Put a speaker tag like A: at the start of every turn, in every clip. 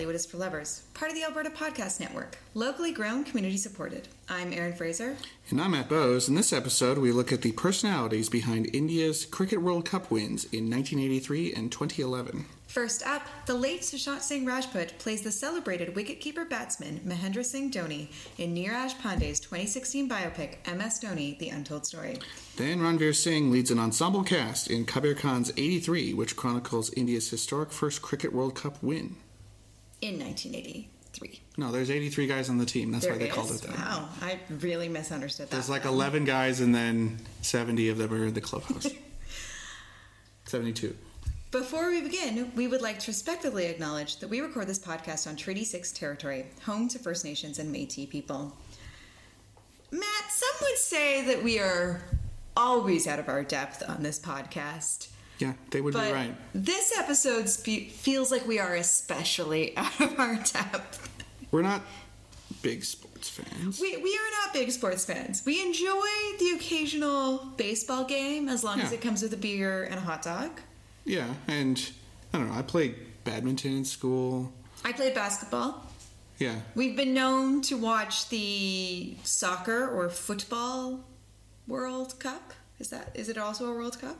A: to Bollywood is for Lovers, part of the Alberta Podcast Network, locally grown, community supported. I'm Erin Fraser.
B: And I'm Matt Bowes. In this episode, we look at the personalities behind India's Cricket World Cup wins in 1983 and 2011.
A: First up, the late Sushant Singh Rajput plays the celebrated wicketkeeper batsman Mahendra Singh Dhoni in Neeraj Pandey's 2016 biopic MS Dhoni: The Untold Story.
B: Then Ranveer Singh leads an ensemble cast in Kabir Khan's 83, which chronicles India's historic first Cricket World Cup win.
A: In 1983.
B: No, there's 83 guys on the team. That's
A: There
B: why they
A: is?
B: called it that.
A: Wow, I really misunderstood that.
B: There's like
A: one.
B: 11 guys, and then 70 of them are in the clubhouse. 72.
A: Before we begin, we would like to respectfully acknowledge that we record this podcast on Treaty 6 territory, home to First Nations and Metis people. Matt, some would say that we are always out of our depth on this podcast.
B: Yeah, they would
A: But
B: be right.
A: this episode feels like we are especially out of our depth.
B: We're not big sports fans.
A: We, we are not big sports fans. We enjoy the occasional baseball game as long as it comes with a beer and a hot dog.
B: Yeah, and I don't know. I played badminton in school.
A: I played basketball.
B: Yeah,
A: We've been known to watch the soccer or football World Cup. Is that is it also a World Cup?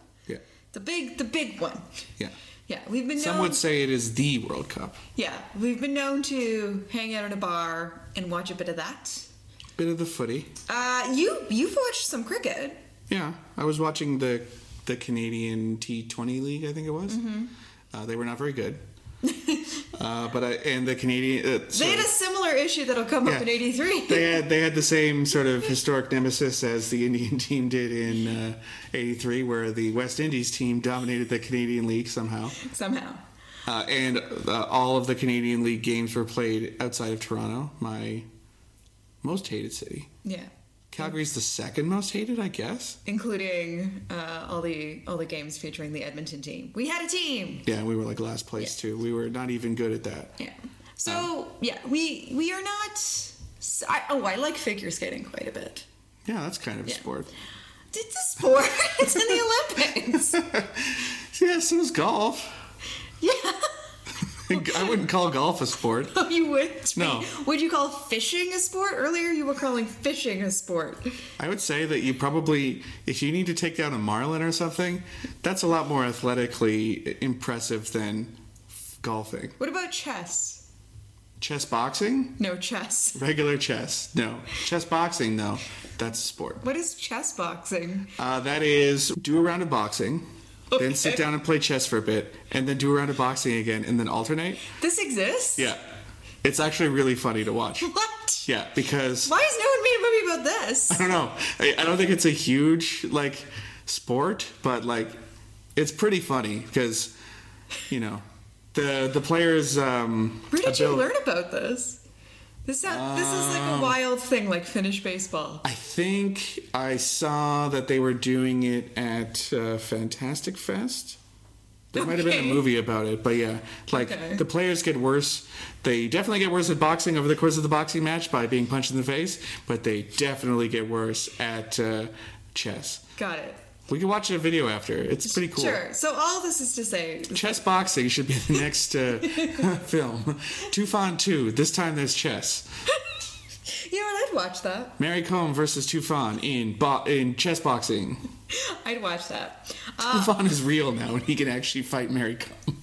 A: The big the big one.
B: yeah.
A: Yeah, we've been
B: Some
A: known
B: would say it is the World Cup.
A: Yeah, we've been known to hang out in a bar and watch a bit of that.
B: Bit of the footy.
A: Uh you you've watched some cricket.
B: Yeah, I was watching the the Canadian T20 League. I think it was.
A: Mm-hmm.
B: Uh, they were not very good. uh, but I, and the Canadian. Uh,
A: They had a similar issue that'll come up in 83.
B: they had they had the same sort of historic nemesis as the Indian team did in uh, '83, where the West Indies team dominated the Canadian League somehow.
A: Somehow.
B: Uh, and uh, all of the Canadian League games were played outside of Toronto, my most hated city.
A: Yeah.
B: Calgary's the second most hated, I guess.
A: Including uh, all the all the games featuring the Edmonton team. We had a team.
B: Yeah, we were like last place too. We were not even good at that.
A: Yeah. So yeah, we we are not. I oh, I like figure skating quite a bit.
B: Yeah, that's kind of a sport.
A: It's a sport. it's in the Olympics.
B: Yeah, so is golf.
A: Yeah.
B: I wouldn't call golf a sport.
A: Oh, you would?
B: No.
A: Would you call fishing a sport? Earlier, you were calling fishing a sport.
B: I would say that you probably, if you need to take down a marlin or something, that's a lot more athletically impressive than golfing.
A: What about chess?
B: Chess boxing?
A: No chess.
B: Regular chess. No. Chess boxing, No. That's a sport.
A: What is chess boxing?
B: Uh, that is do a round of boxing, then sit down and play chess for a bit, and then do a round of boxing again, and then alternate.
A: This exists?
B: Yeah. It's actually really funny to watch.
A: What?
B: Yeah, because
A: Why has no one made a movie about this?
B: I don't know. I, I don't think it's a huge like sport, but like it's pretty funny because you know the the players. Um,
A: Where did you learn about this? This sound, this is like a wild thing, like Finnish baseball.
B: I think I saw that they were doing it at uh, Fantastic Fest. There might have been a movie about it, but yeah, like
A: Okay.
B: the players get worse. They definitely get worse at boxing over the course of the boxing match by being punched in the face, but they definitely get worse at uh, chess.
A: Got it.
B: We can watch a video after. It's pretty cool.
A: Sure. So all this is to say,
B: Chess boxing should be the next uh, film. Tufan 2. This time there's chess.
A: you know what? I'd watch that.
B: Mary Kom versus Tufan in bo- in chess boxing.
A: I'd watch that. Uh,
B: Tufan is real now, and he can actually fight Mary Kom.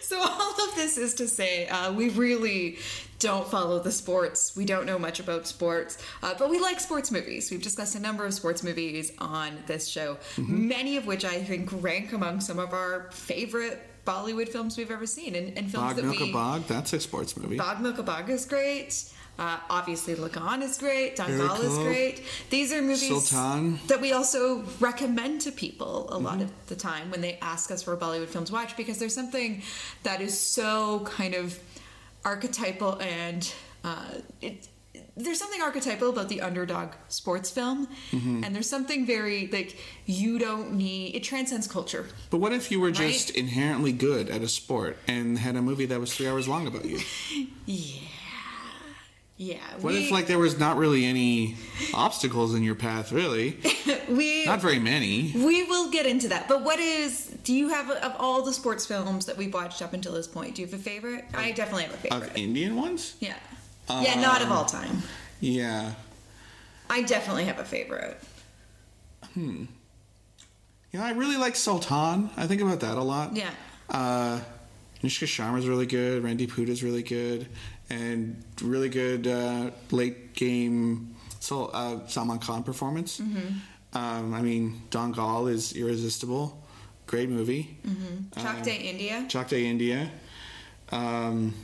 A: So all of this is to say, uh, we really don't follow the sports. We don't know much about sports, uh, but we like sports movies. We've discussed a number of sports movies on this show, many of which I think rank among some of our favorite Bollywood films we've ever seen, and, and films
B: Bog
A: that
B: Milk
A: we.
B: Bog. That's a sports movie.
A: Bog Milk a Bog is great. Uh, obviously, Lagaan is great. Dangal is great. These are movies
B: Sultan.
A: that we also recommend to people a lot of the time when they ask us for a Bollywood film to watch because there's something that is so kind of archetypal and uh, it. There's something archetypal about the underdog sports film, and there's something very like you don't need. It transcends culture.
B: But what if you were
A: Right?
B: just inherently good at a sport and had a movie that was three hours long about you?
A: Yeah, yeah.
B: What
A: we,
B: if like there was not really any obstacles in your path, really?
A: we
B: Not very many.
A: we will get into that. But what is? Do you have of all the sports films that we've watched up until this point? Do you have a favorite? I definitely have a favorite.
B: Of Indian ones?
A: yeah, yeah, not of
B: Um,
A: all time.
B: Yeah.
A: I definitely have a favorite. Hmm.
B: You know, I really like Sultan. I think about that a lot.
A: Yeah.
B: Uh, Anushka Sharma's really good. Randeep Hooda's really good. And really good uh, late game Sol- uh, Salman Khan performance.
A: Mm-hmm.
B: Um, I mean, Dangal is irresistible. Great movie.
A: Chak De India.
B: Chak De India. Um,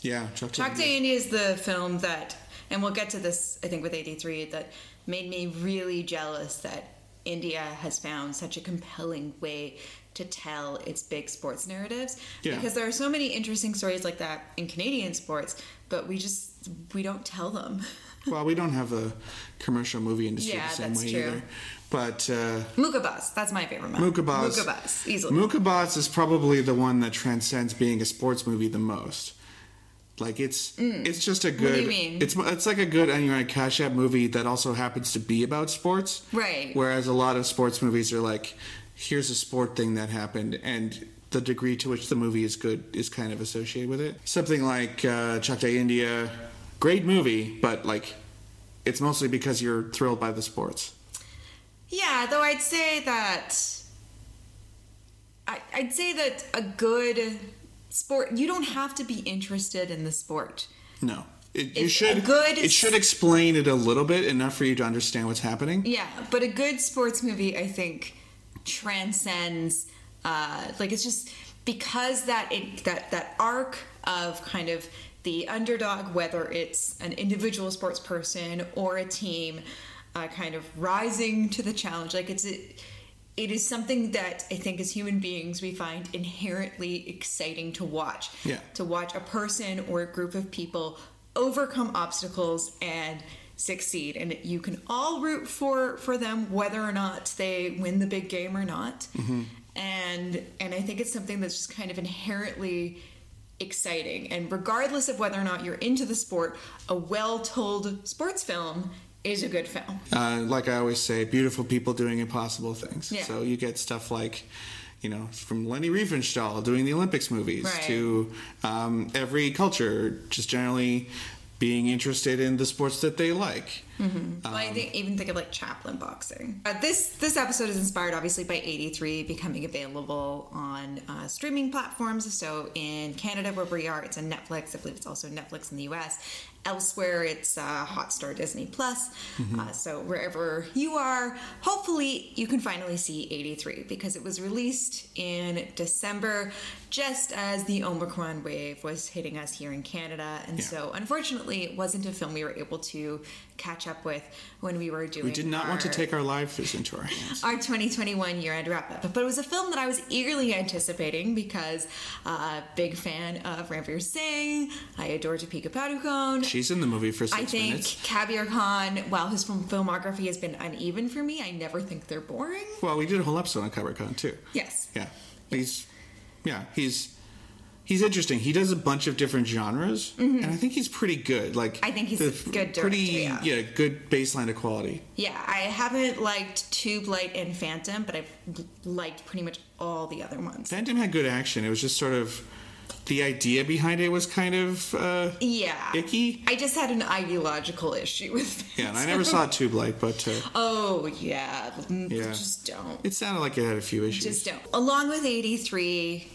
B: yeah, Chak De
A: Chak De India is the film that, and we'll get to this, I think, with 83, that made me really jealous that India has found such a compelling way to tell its big sports narratives.
B: Yeah.
A: Because there are so many interesting stories like that in Canadian sports, but we just, we don't tell them.
B: Well, we don't have a commercial movie industry
A: Yeah,
B: the same
A: that's
B: way
A: true.
B: either. But uh,
A: Mukkabaaz, that's my favorite one.
B: Mukkabaaz.
A: Mukkabaaz, easily.
B: Mukkabaaz is probably the one that transcends being a sports movie the most. Like it's it's just a good.
A: Mm. do you mean?
B: It's it's like a good Anurag Kashyap movie that also happens to be about sports.
A: Right.
B: Whereas a lot of sports movies are like, here's a sport thing that happened, and the degree to which the movie is good is kind of associated with it. Something like uh, Chak De India, great movie, but like, it's mostly because you're thrilled by the sports.
A: Yeah, though I'd say that I, I'd say that a good sport you don't have to be interested in the sport.
B: No. It, you should
A: good-
B: it should explain it a little bit enough for you to understand what's happening.
A: Yeah, but a good sports movie I think transcends uh, like it's just because that it, that that arc of kind of the underdog, whether it's an individual sports person or a team, uh, kind of rising to the challenge. Like it's it is something that I think as human beings we find inherently exciting to watch.
B: Yeah.
A: To watch a person or a group of people overcome obstacles and succeed and you can all root for for them whether or not they win the big game or not and and i think it's something that's just kind of inherently exciting and regardless of whether or not you're into the sport a well-told sports film is a good film
B: Uh, like I always say, beautiful people doing impossible things.
A: Yeah.
B: So you get stuff like, you know, from Leni Riefenstahl doing the Olympics movies
A: Right.
B: to um, every culture just generally being interested in the sports that they like.
A: Well, I think, even think of like Chaplin boxing. Uh, this this episode is inspired obviously by 83 becoming available on uh, streaming platforms. So in Canada, where we are, it's on Netflix. I believe it's also Netflix in the U.S. Elsewhere, it's uh, Hotstar, Disney Plus. Uh, so wherever you are, hopefully you can finally see 83 because it was released in December, just as the Omicron wave was hitting us here in Canada, and
B: Yeah.
A: so unfortunately, it wasn't a film we were able to catch up with when we were doing.
B: We did not want to take our live fish into our hands.
A: our 2021 year-end wrap-up, but it was a film that I was eagerly anticipating because uh, big fan of Ranveer Singh. I adore Deepika Padukone.
B: She's in the movie for six
A: I think
B: minutes.
A: Kabir Khan, while his filmography has been uneven for me, I never think they're boring.
B: Well, we did a whole episode on Kabir Khan too.
A: Yes.
B: Yeah, he's yeah he's he's interesting. He does a bunch of different genres, and I think he's pretty good. Like
A: Mm-hmm. I think he's
B: the
A: a good
B: pretty
A: director,
B: yeah good baseline of quality.
A: Yeah, I haven't liked Tube Light and Phantom, but I've liked pretty much all the other ones.
B: Phantom had good action. It was just sort of the idea behind it was kind of uh,
A: Yeah.
B: icky.
A: I just had an ideological issue with it.
B: Yeah, and I never saw a Tube Light, but uh,
A: Oh yeah,
B: Yeah.
A: just don't.
B: it sounded like it had a few issues.
A: Just don't. Along with 83,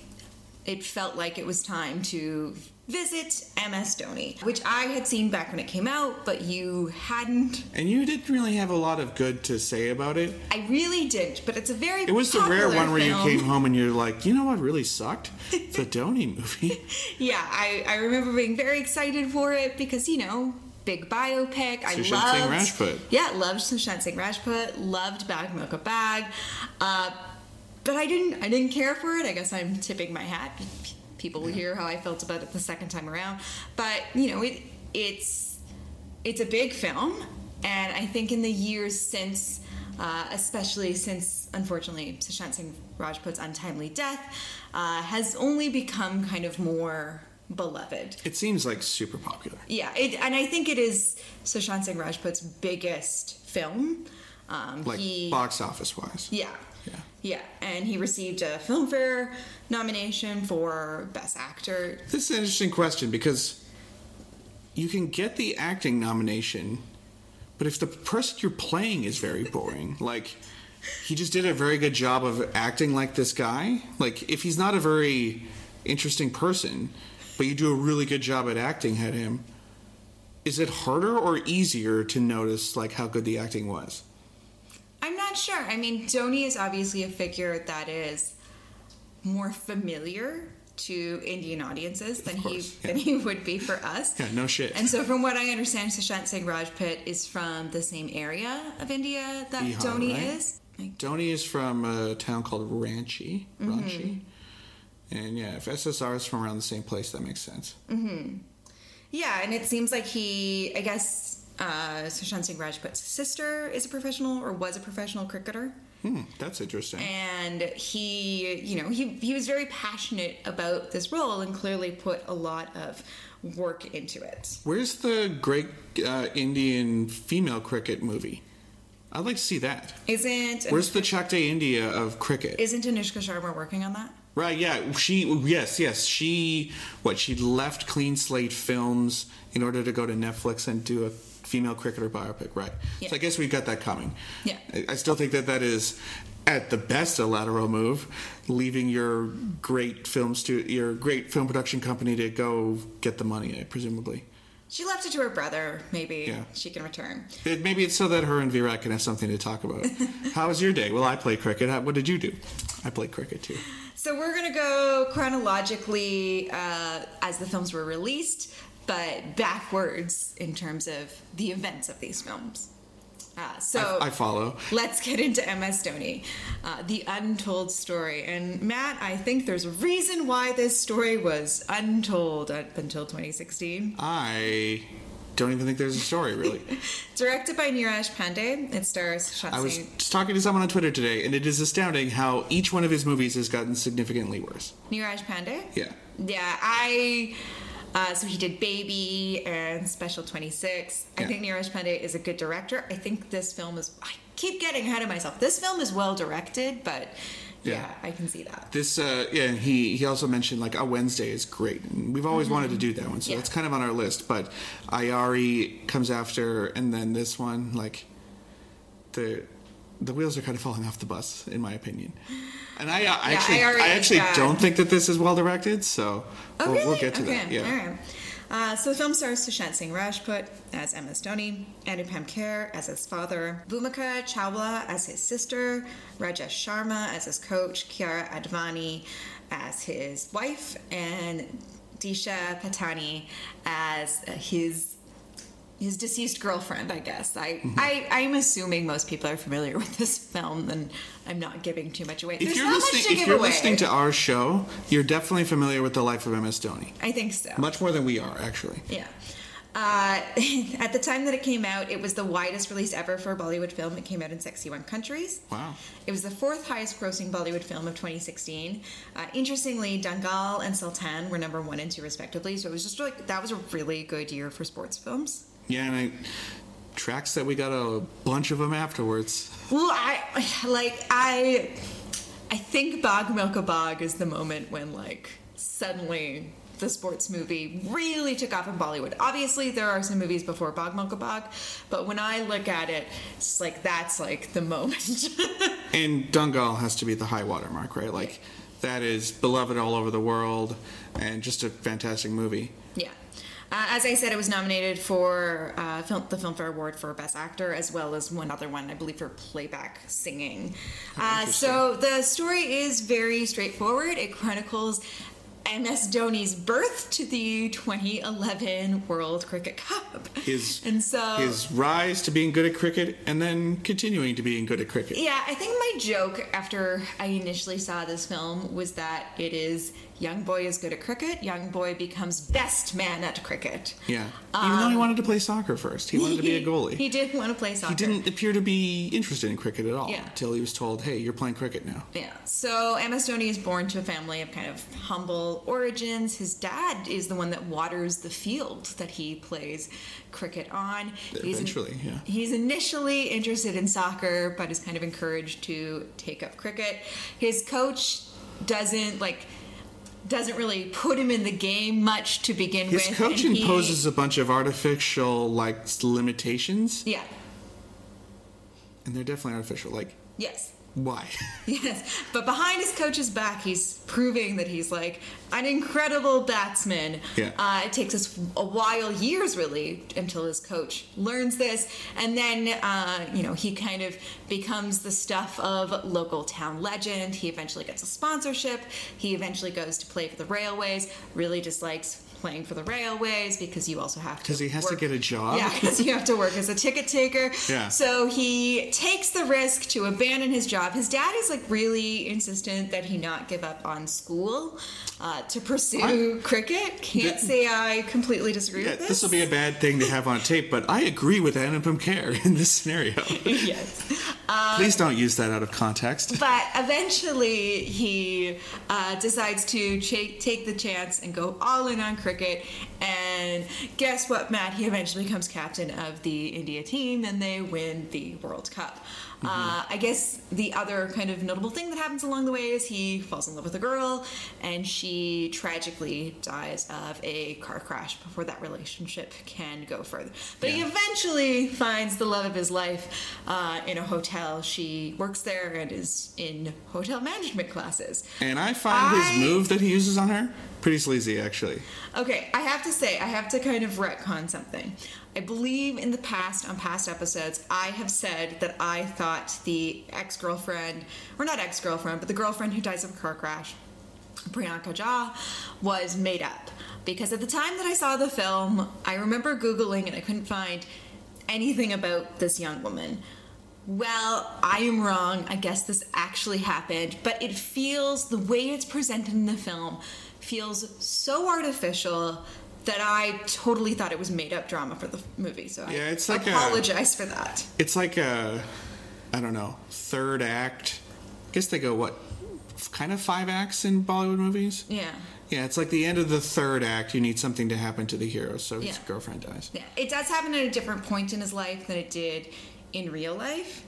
A: it felt like it was time to visit MS Dhoni, which I had seen back when it came out, but you hadn't.
B: and you didn't really have a lot of good to say about it.
A: I really didn't, but it's a very
B: It was the rare one where
A: film.
B: you came home and you're like, you know what really sucked? The Dhoni movie.
A: Yeah, I, I remember being very excited for it because, you know, big biopic. I
B: Sushant
A: loved.
B: Singh Rajput.
A: Yeah, loved Sushant Singh Rajput. Loved Bhaag Milkha Bhaag. Uh, but I didn't. I didn't care for it. I guess I'm tipping my hat. People will hear how I felt about it the second time around. But you know, it it's it's a big film, and I think in the years since, uh, especially since unfortunately Sushant Singh Rajput's untimely death, uh, has only become kind of more beloved.
B: It seems like super popular.
A: Yeah, it, and I think it is Sushant Singh Rajput's biggest film. Um,
B: Like
A: he,
B: box office wise.
A: yeah.
B: Yeah.
A: And he received a Filmfare nomination for Best Actor.
B: This is an interesting question because you can get the acting nomination, but if the person you're playing is very boring, like he just did a very good job of acting like this guy, like if he's not a very interesting person, but you do a really good job at acting at him, is it harder or easier to notice like how good the acting was?
A: I'm not sure. I mean, Dhoni is obviously a figure that is more familiar to Indian audiences than
B: course,
A: he
B: yeah.
A: than he would be for us.
B: Yeah, no shit.
A: And so, from what I understand, Sushant Singh Rajput is from the same area of India that
B: Bihar,
A: Dhoni
B: right?
A: is. Like,
B: Dhoni is from a town called Ranchi. Mm-hmm. Ranchi. And yeah, if SSR is from around the same place, that makes sense. Mm-hmm.
A: yeah, and it seems like he, I guess, uh, Sushant Singh Rajput's sister is a professional or was a professional cricketer.
B: Hmm, that's interesting.
A: and he you know he, he was very passionate about this role and clearly put a lot of work into it
B: Where's the great uh, Indian female cricket movie? I'd like to see that.
A: isn't
B: Where's the Chak De India of cricket?
A: isn't Anushka Sharma working on that
B: Right, yeah. She, yes, yes. She, what, she left Clean Slate Films in order to go to Netflix and do a female cricketer biopic, right?
A: Yeah.
B: So I guess we've got that coming.
A: Yeah.
B: I, I still think that that is, at the best, a lateral move, leaving your great film stu- your great film production company to go get the money, presumably.
A: she left it to her brother maybe
B: Yeah.
A: she can return
B: It, maybe it's so that her and Virat can have something to talk about. How was your day? Well, I played cricket. How, what did you do? I played cricket too.
A: so we're gonna go chronologically uh, as the films were released but backwards in terms of the events of these films uh, so
B: I, I follow.
A: Let's get into MS Dhoni, uh, the untold story. And Matt, I think there's a reason why this story was untold up until 2016.
B: I don't even think there's a story really.
A: Directed by Neeraj Pandey, it stars
B: I was just talking to someone on Twitter today, and it is astounding how each one of his movies has gotten significantly worse.
A: Neeraj Pandey?
B: Yeah.
A: Yeah, I. Uh, so he did Baby and Special 26. I think Neeraj Pandey is a good director. I think this film is. I keep getting ahead of myself. This film is well directed, but yeah,
B: Yeah.
A: I can see that.
B: This, uh, yeah, he, he also mentioned like a Wednesday is great, and we've always wanted to do that one, so
A: Yeah.
B: it's kind of on our list. But Aiyaary comes after, and then this one, like the the wheels are kind of falling off the bus, in my opinion. And I, I
A: Yeah,
B: actually,
A: Aiyaary
B: I actually don't think that this is well directed, so
A: Oh,
B: we'll,
A: really?
B: we'll get to
A: okay.
B: that. Yeah.
A: Right. Uh, so the film stars Sushant Singh Rajput as MS Dhoni, Anupam Kher as his father, Bhumika Chawla as his sister, Rajesh Sharma as his coach, Kiara Advani as his wife, and Disha Patani as uh, his his deceased girlfriend, I guess. I,
B: Mm-hmm.
A: I I'm assuming most people are familiar with this film, and I'm not giving too much away.
B: If
A: There's
B: you're listening, if you're
A: away.
B: listening to our show, you're definitely familiar with the life of MS Dhoni,
A: I think so.
B: much more than we are, actually.
A: Yeah. Uh, at the time that it came out, it was the widest release ever for a Bollywood film. It came out in 61 countries.
B: Wow.
A: It was the fourth highest grossing Bollywood film of 2016. Uh, interestingly, Dangal and Sultan were number one and two respectively. So it was just like that was a really good year for sports films.
B: Yeah, and I, tracks that we got a bunch of them afterwards.
A: Well, I like I I think Bhaag Milkha Bhaag is the moment when like suddenly the sports movie really took off in Bollywood. Obviously, there are some movies before Bhaag Milkha Bhaag, but when I look at it, it's like that's like the moment.
B: And Dangal has to be the high watermark, right? Like, that is beloved all over the world, and just a fantastic movie.
A: yeah. Uh, as I said, it was nominated for uh, film, the Filmfare Award for Best Actor, as well as one other one, I believe, for playback singing. Uh, so the story is very straightforward. It chronicles MS Dhoni's birth to the 2011 World Cricket Cup.
B: His
A: and so
B: his rise to being good at cricket, and then continuing to being good at cricket.
A: Yeah, I think my joke after I initially saw this film was that it is young boy is good at cricket. Young boy becomes best man at cricket.
B: Yeah. Even though he wanted to play soccer first, he wanted to be a goalie.
A: Um, He did want to play soccer.
B: He didn't appear to be interested in cricket at all
A: Yeah.
B: until he was told, "Hey, you're playing cricket now."
A: Yeah. So MS Dhoni is born to a family of kind of humble origins. His dad is the one that waters the field that he plays cricket on. He's
B: Eventually, yeah.
A: He's initially interested in soccer, but is kind of encouraged to take up cricket. His coach doesn't like doesn't really put him in the game much to begin
B: His
A: with.
B: coach
A: and he-
B: imposes a bunch of artificial like limitations,
A: Yeah.
B: and they're definitely artificial. Like,
A: Yes.
B: why?
A: Yes, but behind his coach's back, he's proving that he's like an incredible batsman.
B: Yeah.
A: Uh, it takes us a while, years really, until his coach learns this, and then uh, you know he kind of becomes the stuff of local town legend. He eventually gets a sponsorship. He eventually goes to play for the Railways. Really dislikes playing for the Railways because you also have to
B: Because he has to get a job.
A: yeah, because you have to work as a ticket taker.
B: Yeah.
A: So he takes the risk to abandon his job. His dad is like really insistent that he not give up on school uh, to pursue cricket. Can't
B: Th-
A: say I completely disagree
B: Yeah,
A: with this.
B: this will be a bad thing to have on tape, but I agree with Anupam Kher in this scenario.
A: yes.
B: Please don't use that out of context.
A: But eventually, he uh, decides to cha- take the chance and go all in on cricket. And guess what, Matt? He eventually becomes captain of the India team, and they win the World Cup. Uh, I guess the other kind of notable thing that happens along the way is he falls in love with a girl, and she tragically dies of a car crash before that relationship can go further. But he eventually finds the love of his life uh, in a hotel. She works there and is in hotel management classes.
B: And I find
A: I-
B: his move that he uses on her pretty sleazy, actually.
A: Okay, I have to say, I have to kind of retcon something. I believe in the past, on past episodes, I have said that I thought the ex girlfriend, or not ex girlfriend, but the girlfriend who dies of a car crash, Priyanka Jha, was made up. Because at the time that I saw the film, I remember Googling and I couldn't find anything about this young woman. Well, I am wrong. I guess this actually happened, but it feels the way it's presented in the film feels so artificial that I totally thought it was made up drama for the movie. So
B: Yeah,
A: I
B: it's like a-
A: apologize for that.
B: It's like a, I don't know, third act. I guess they go, what, kind of five acts in Bollywood movies?
A: Yeah.
B: Yeah, it's like the end of the third act. You need something to happen to the hero, so his girlfriend dies.
A: Yeah. It does happen at a different point in his life than it did in real life.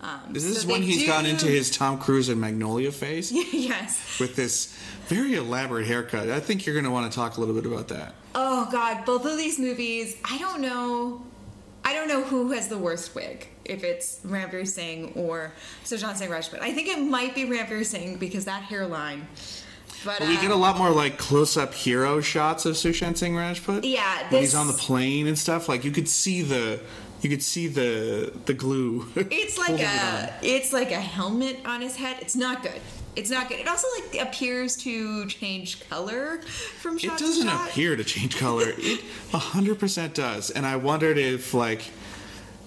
A: Um,
B: This
A: so
B: is when he's
A: do-
B: gone into his Tom Cruise and Magnolia phase
A: yes.
B: with this very elaborate haircut. I think you're going to want to talk a little bit about that.
A: Oh God, both of these movies. I don't know. I don't know who has the worst wig. If it's Ranveer Singh or Sushant Singh Rajput. I think it might be Ranveer Singh because that hairline. But
B: We
A: uh,
B: get a lot more like close-up hero shots of Sushant Singh Rajput.
A: Yeah,
B: when he's on the plane and stuff. Like you could see the, you could see the the glue.
A: It's like
B: holding it
A: a it's like a helmet on his head. It's not good. It's not good. It also like appears to change color from shot
B: It doesn't
A: to shot.
B: appear to change color. It 100% does. And I wondered if like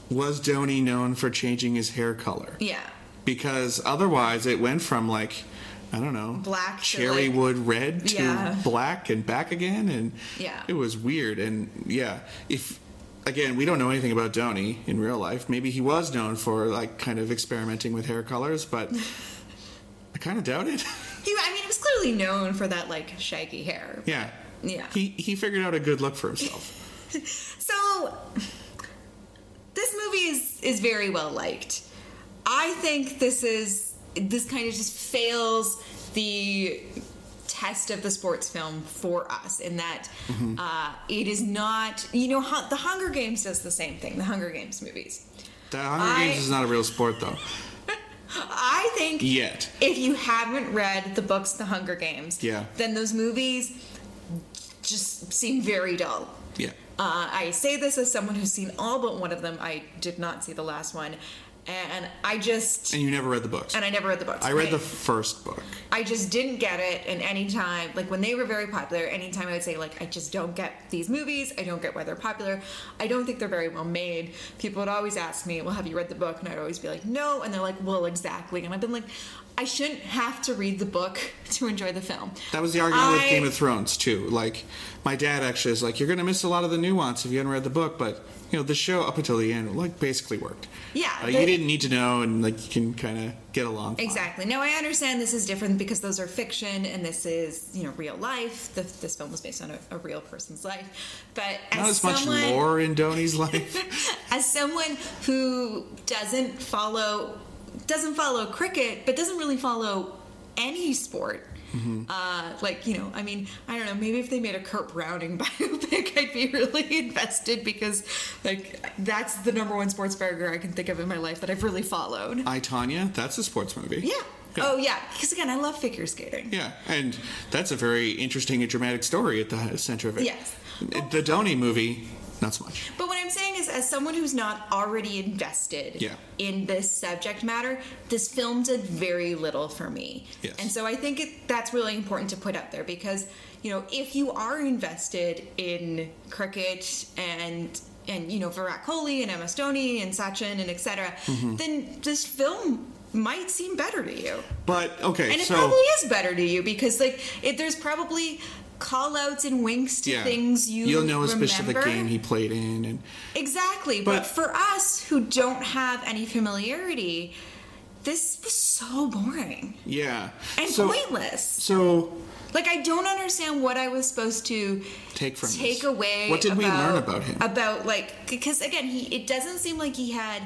B: was Dhoni known for changing his hair color?
A: Yeah.
B: Because otherwise it went from like I don't know,
A: Black
B: cherry
A: like-
B: wood red to
A: Yeah.
B: black and back again and
A: Yeah.
B: it was weird and yeah, if again, we don't know anything about Dhoni in real life. Maybe he was known for like kind of experimenting with hair colors, but I kind of doubt it.
A: He, I mean, it was clearly known for that like shaggy hair.
B: yeah.
A: Yeah.
B: He he figured out a good look for himself.
A: So this movie is is very well liked. I think this is this kind of just fails the test of the sports film for us in that uh, it is not you know the Hunger Games does the same thing the Hunger Games movies.
B: The Hunger
A: I-
B: Games is not a real sport though.
A: I think
B: Yet.
A: if you haven't read the books The Hunger Games,
B: Yeah.
A: then those movies just seem very dull.
B: Yeah.
A: Uh, I say this as someone who's seen all but one of them. I did not see the last one, and I just
B: And you never read the books.
A: and I never read the books.
B: I read
A: right?
B: the first book.
A: I just didn't get it. And anytime, like when they were very popular, anytime I would say like I just don't get these movies. I don't get why they're popular. I don't think they're very well made. People would always ask me, "Well, have you read the book?" And I'd always be like, "No." And they're like, "Well, exactly." And I've been like, I shouldn't have to read the book to enjoy the film.
B: That was the argument with Game of Thrones too. Like my dad actually is like, you're gonna miss a lot of the nuance if you hadn't read the book, but you know the show up until the end like basically worked.
A: Yeah,
B: uh, you didn't need to know, and like you can kind of get along. fine.
A: Exactly. No, I understand this is different because those are fiction and this is, you know, real life. The, this film was based on a, a real person's life. But as,
B: Not as much
A: someone,
B: lore in Dhoni's life.
A: as someone who doesn't follow doesn't follow cricket, but doesn't really follow any sport.
B: Mm-hmm.
A: Uh, like you know, I mean, I don't know. Maybe if they made a Kurt Browning biopic, I'd be really invested because, like, that's the number one sports burger I can think of in my life that I've really followed.
B: I Tonya, that's a sports movie.
A: Yeah. Oh yeah, because again, I love figure skating.
B: Yeah, and that's a very interesting and dramatic story at the center of it.
A: Yes.
B: The Dhoni movie, not so much.
A: But what I'm saying is, as someone who's not already invested
B: Yeah.
A: in this subject matter, this film did very little for me.
B: Yes.
A: And so I think it, that's really important to put out there because, you know, if you are invested in cricket and and you know Virat Kohli and MS Dhoni and Sachin and etc.,
B: Mm-hmm.
A: then this film might seem better to you.
B: But okay,
A: And it
B: so
A: probably is better to you because like it, there's probably call outs and winks to
B: yeah,
A: things you
B: you'll know a
A: remember.
B: specific game he played in, and
A: Exactly. But,
B: But-
A: for us who don't have any familiarity, this was so boring
B: yeah,
A: and
B: so
A: pointless.
B: so
A: Like I don't understand what I was supposed to
B: Take from
A: take
B: this.
A: away.
B: What did we learn about him?
A: About like because again, he it doesn't seem like he had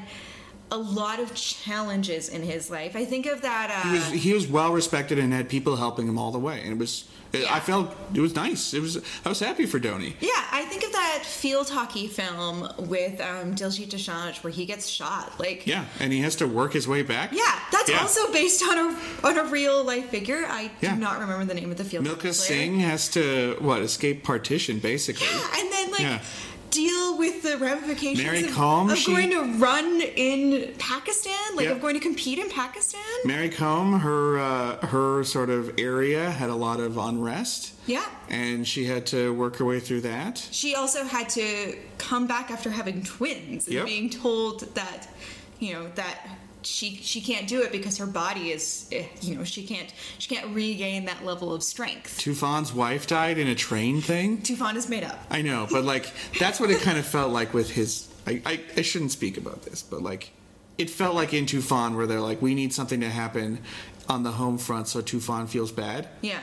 A: a lot of challenges in his life. I think of that. Uh,
B: he was he was well respected and had people helping him all the way, and it was
A: Yeah.
B: I felt it was nice. It was I was happy for Dhoni.
A: Yeah, I think of that field hockey film with um, Diljit Dosanjh where he gets shot. Like,
B: Yeah, and he has to work his way back.
A: Yeah, that's
B: Yeah.
A: also based on a on a real life figure. I
B: Yeah.
A: do not remember the name of the field.
B: Milka. Singh has to what escape partition basically.
A: Yeah, and then like. Deal with the ramifications
B: Mary
A: of,
B: Kom,
A: of
B: she-
A: going to run in Pakistan, like
B: Yeah.
A: of going to compete in Pakistan.
B: Mary Kom, her uh, her sort of area had a lot of unrest.
A: Yeah.
B: and she had to work her way through that.
A: She also had to come back after having twins and
B: Yep.
A: being told that, you know, that she she can't do it because her body is, eh, you know, she can't she can't regain that level of strength.
B: Tufan's wife died in a train thing.
A: Tufan is made up.
B: I know, but like that's what it kind of felt like with his. I, I, I shouldn't speak about this, but like it felt like in Tufan where they're like, we need something to happen on the home front so Tufan feels bad.
A: Yeah.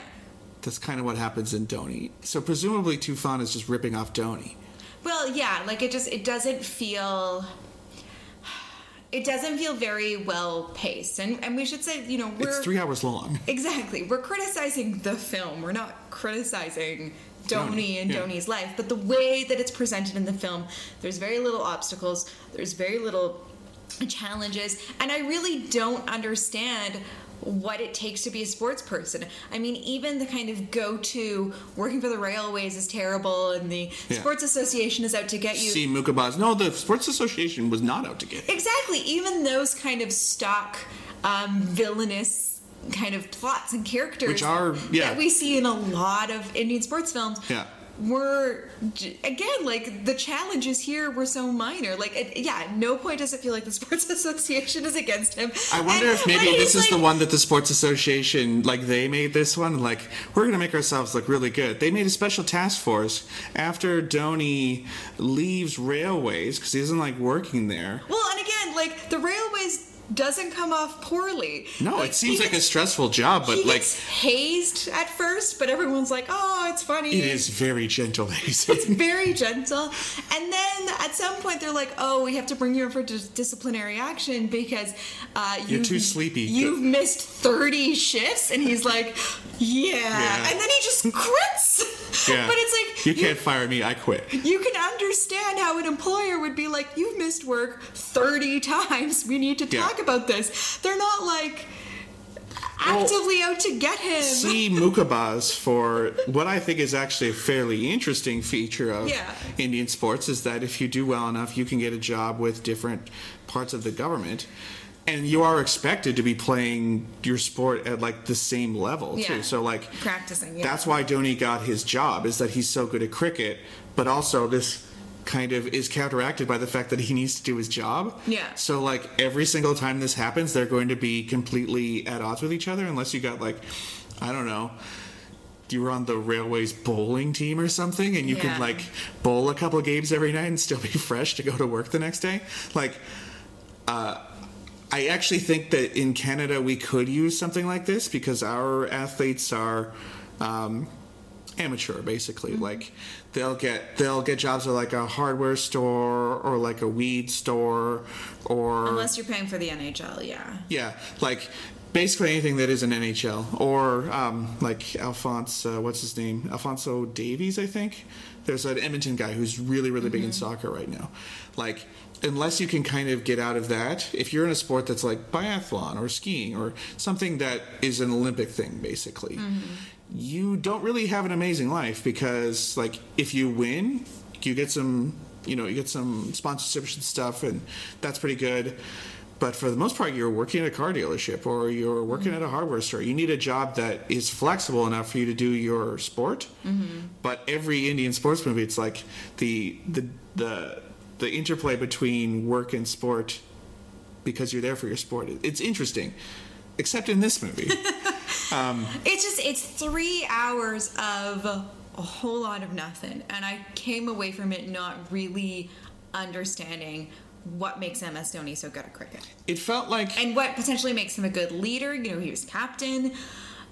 B: That's kind of what happens in Dhoni. So presumably Tufan is just ripping off Dhoni.
A: Well, yeah, like it just it doesn't feel it doesn't feel very well paced. And and we should say, you know, we're
B: It's three hours long.
A: Exactly. We're criticizing the film. We're not criticizing
B: Dhoni
A: and
B: yeah.
A: Dhoni's life, but the way that it's presented in the film, there's very little obstacles. There's very little challenges, and I really don't understand what it takes to be a sports person. I mean, even the kind of go-to working for the railways is terrible, and the
B: Yeah.
A: sports association is out to get you.
B: See Mukkabaaz. No, the Sports Association was not out to get. him.
A: Exactly. Even those kind of stock um, villainous kind of plots and characters
B: Which are- yeah.
A: that we see in a lot of Indian sports films.
B: Yeah.
A: Were again like the challenges here were so minor. Like, it, yeah, no point does it feel like the sports association is against him.
B: I wonder
A: And-
B: if maybe this is the one that the Sports Association, like they made this one, like we're gonna make ourselves look really good. They made a special task force after Dhoni leaves railways because he isn't like working there.
A: Well, and again, like the railways doesn't come off poorly.
B: No,
A: Like,
B: it seems like a stressful job, but like
A: hazed at first, but everyone's like, "Oh, it's funny."
B: it is very gentle hazing.
A: It's very gentle. And then at some point they're like, "Oh, we have to bring you in for dis- disciplinary action because uh,
B: You're too sleepy."
A: You've missed thirty shifts." And he's like, "Yeah."
B: Yeah.
A: And then he just quits.
B: Yeah.
A: But it's like
B: you can't fire me. I quit.
A: you can understand how an employer would be like, "You've missed work thirty times. We need to
B: Yeah.
A: talk about this." They're not like actively out to get him.
B: see Mukkabaaz for what I think is actually a fairly interesting feature of
A: Yeah.
B: Indian sports is that if you do well enough, you can get a job with different parts of the government. And you are expected to be playing your sport at like the same level
A: Yeah.
B: too. So like
A: Practicing, yeah.
B: That's why Dhoni got his job is that he's so good at cricket, but also this kind of is counteracted by the fact that he needs to do his job.
A: Yeah.
B: So like every single time this happens, they're going to be completely at odds with each other unless you got like I don't know. You were on the railways bowling team or something, and you
A: Yeah.
B: could like bowl a couple games every night and still be fresh to go to work the next day. Like, uh, I actually think that in Canada we could use something like this because our athletes are um, amateur, basically. Like they'll get they'll get jobs at like a hardware store or like a weed store or
A: Unless you're paying for the NHL, yeah.
B: yeah, like basically anything that is an NHL or um, like Alphonse, uh, what's his name? Alphonso Davies, I think. There's an Edmonton guy who's really, really big in soccer right now. Like, unless you can kind of get out of that, if you're in a sport that's like biathlon or skiing or something that is an Olympic thing, basically, you don't really have an amazing life because, like, if you win, you get some, you know, you get some sponsorship and stuff, and that's pretty good. But for the most part, you're working at a car dealership or you're working at a hardware store. You need a job that is flexible enough for you to do your sport. Mm-hmm. But every Indian sports movie, it's like the the the the interplay between work and sport because you're there for your sport. It's interesting, except in this movie.
A: It's just it's three hours of a whole lot of nothing, and I came away from it not really understanding what makes MS Dhoni so good at cricket
B: it felt like
A: and what potentially makes him a good leader. You know, he was captain,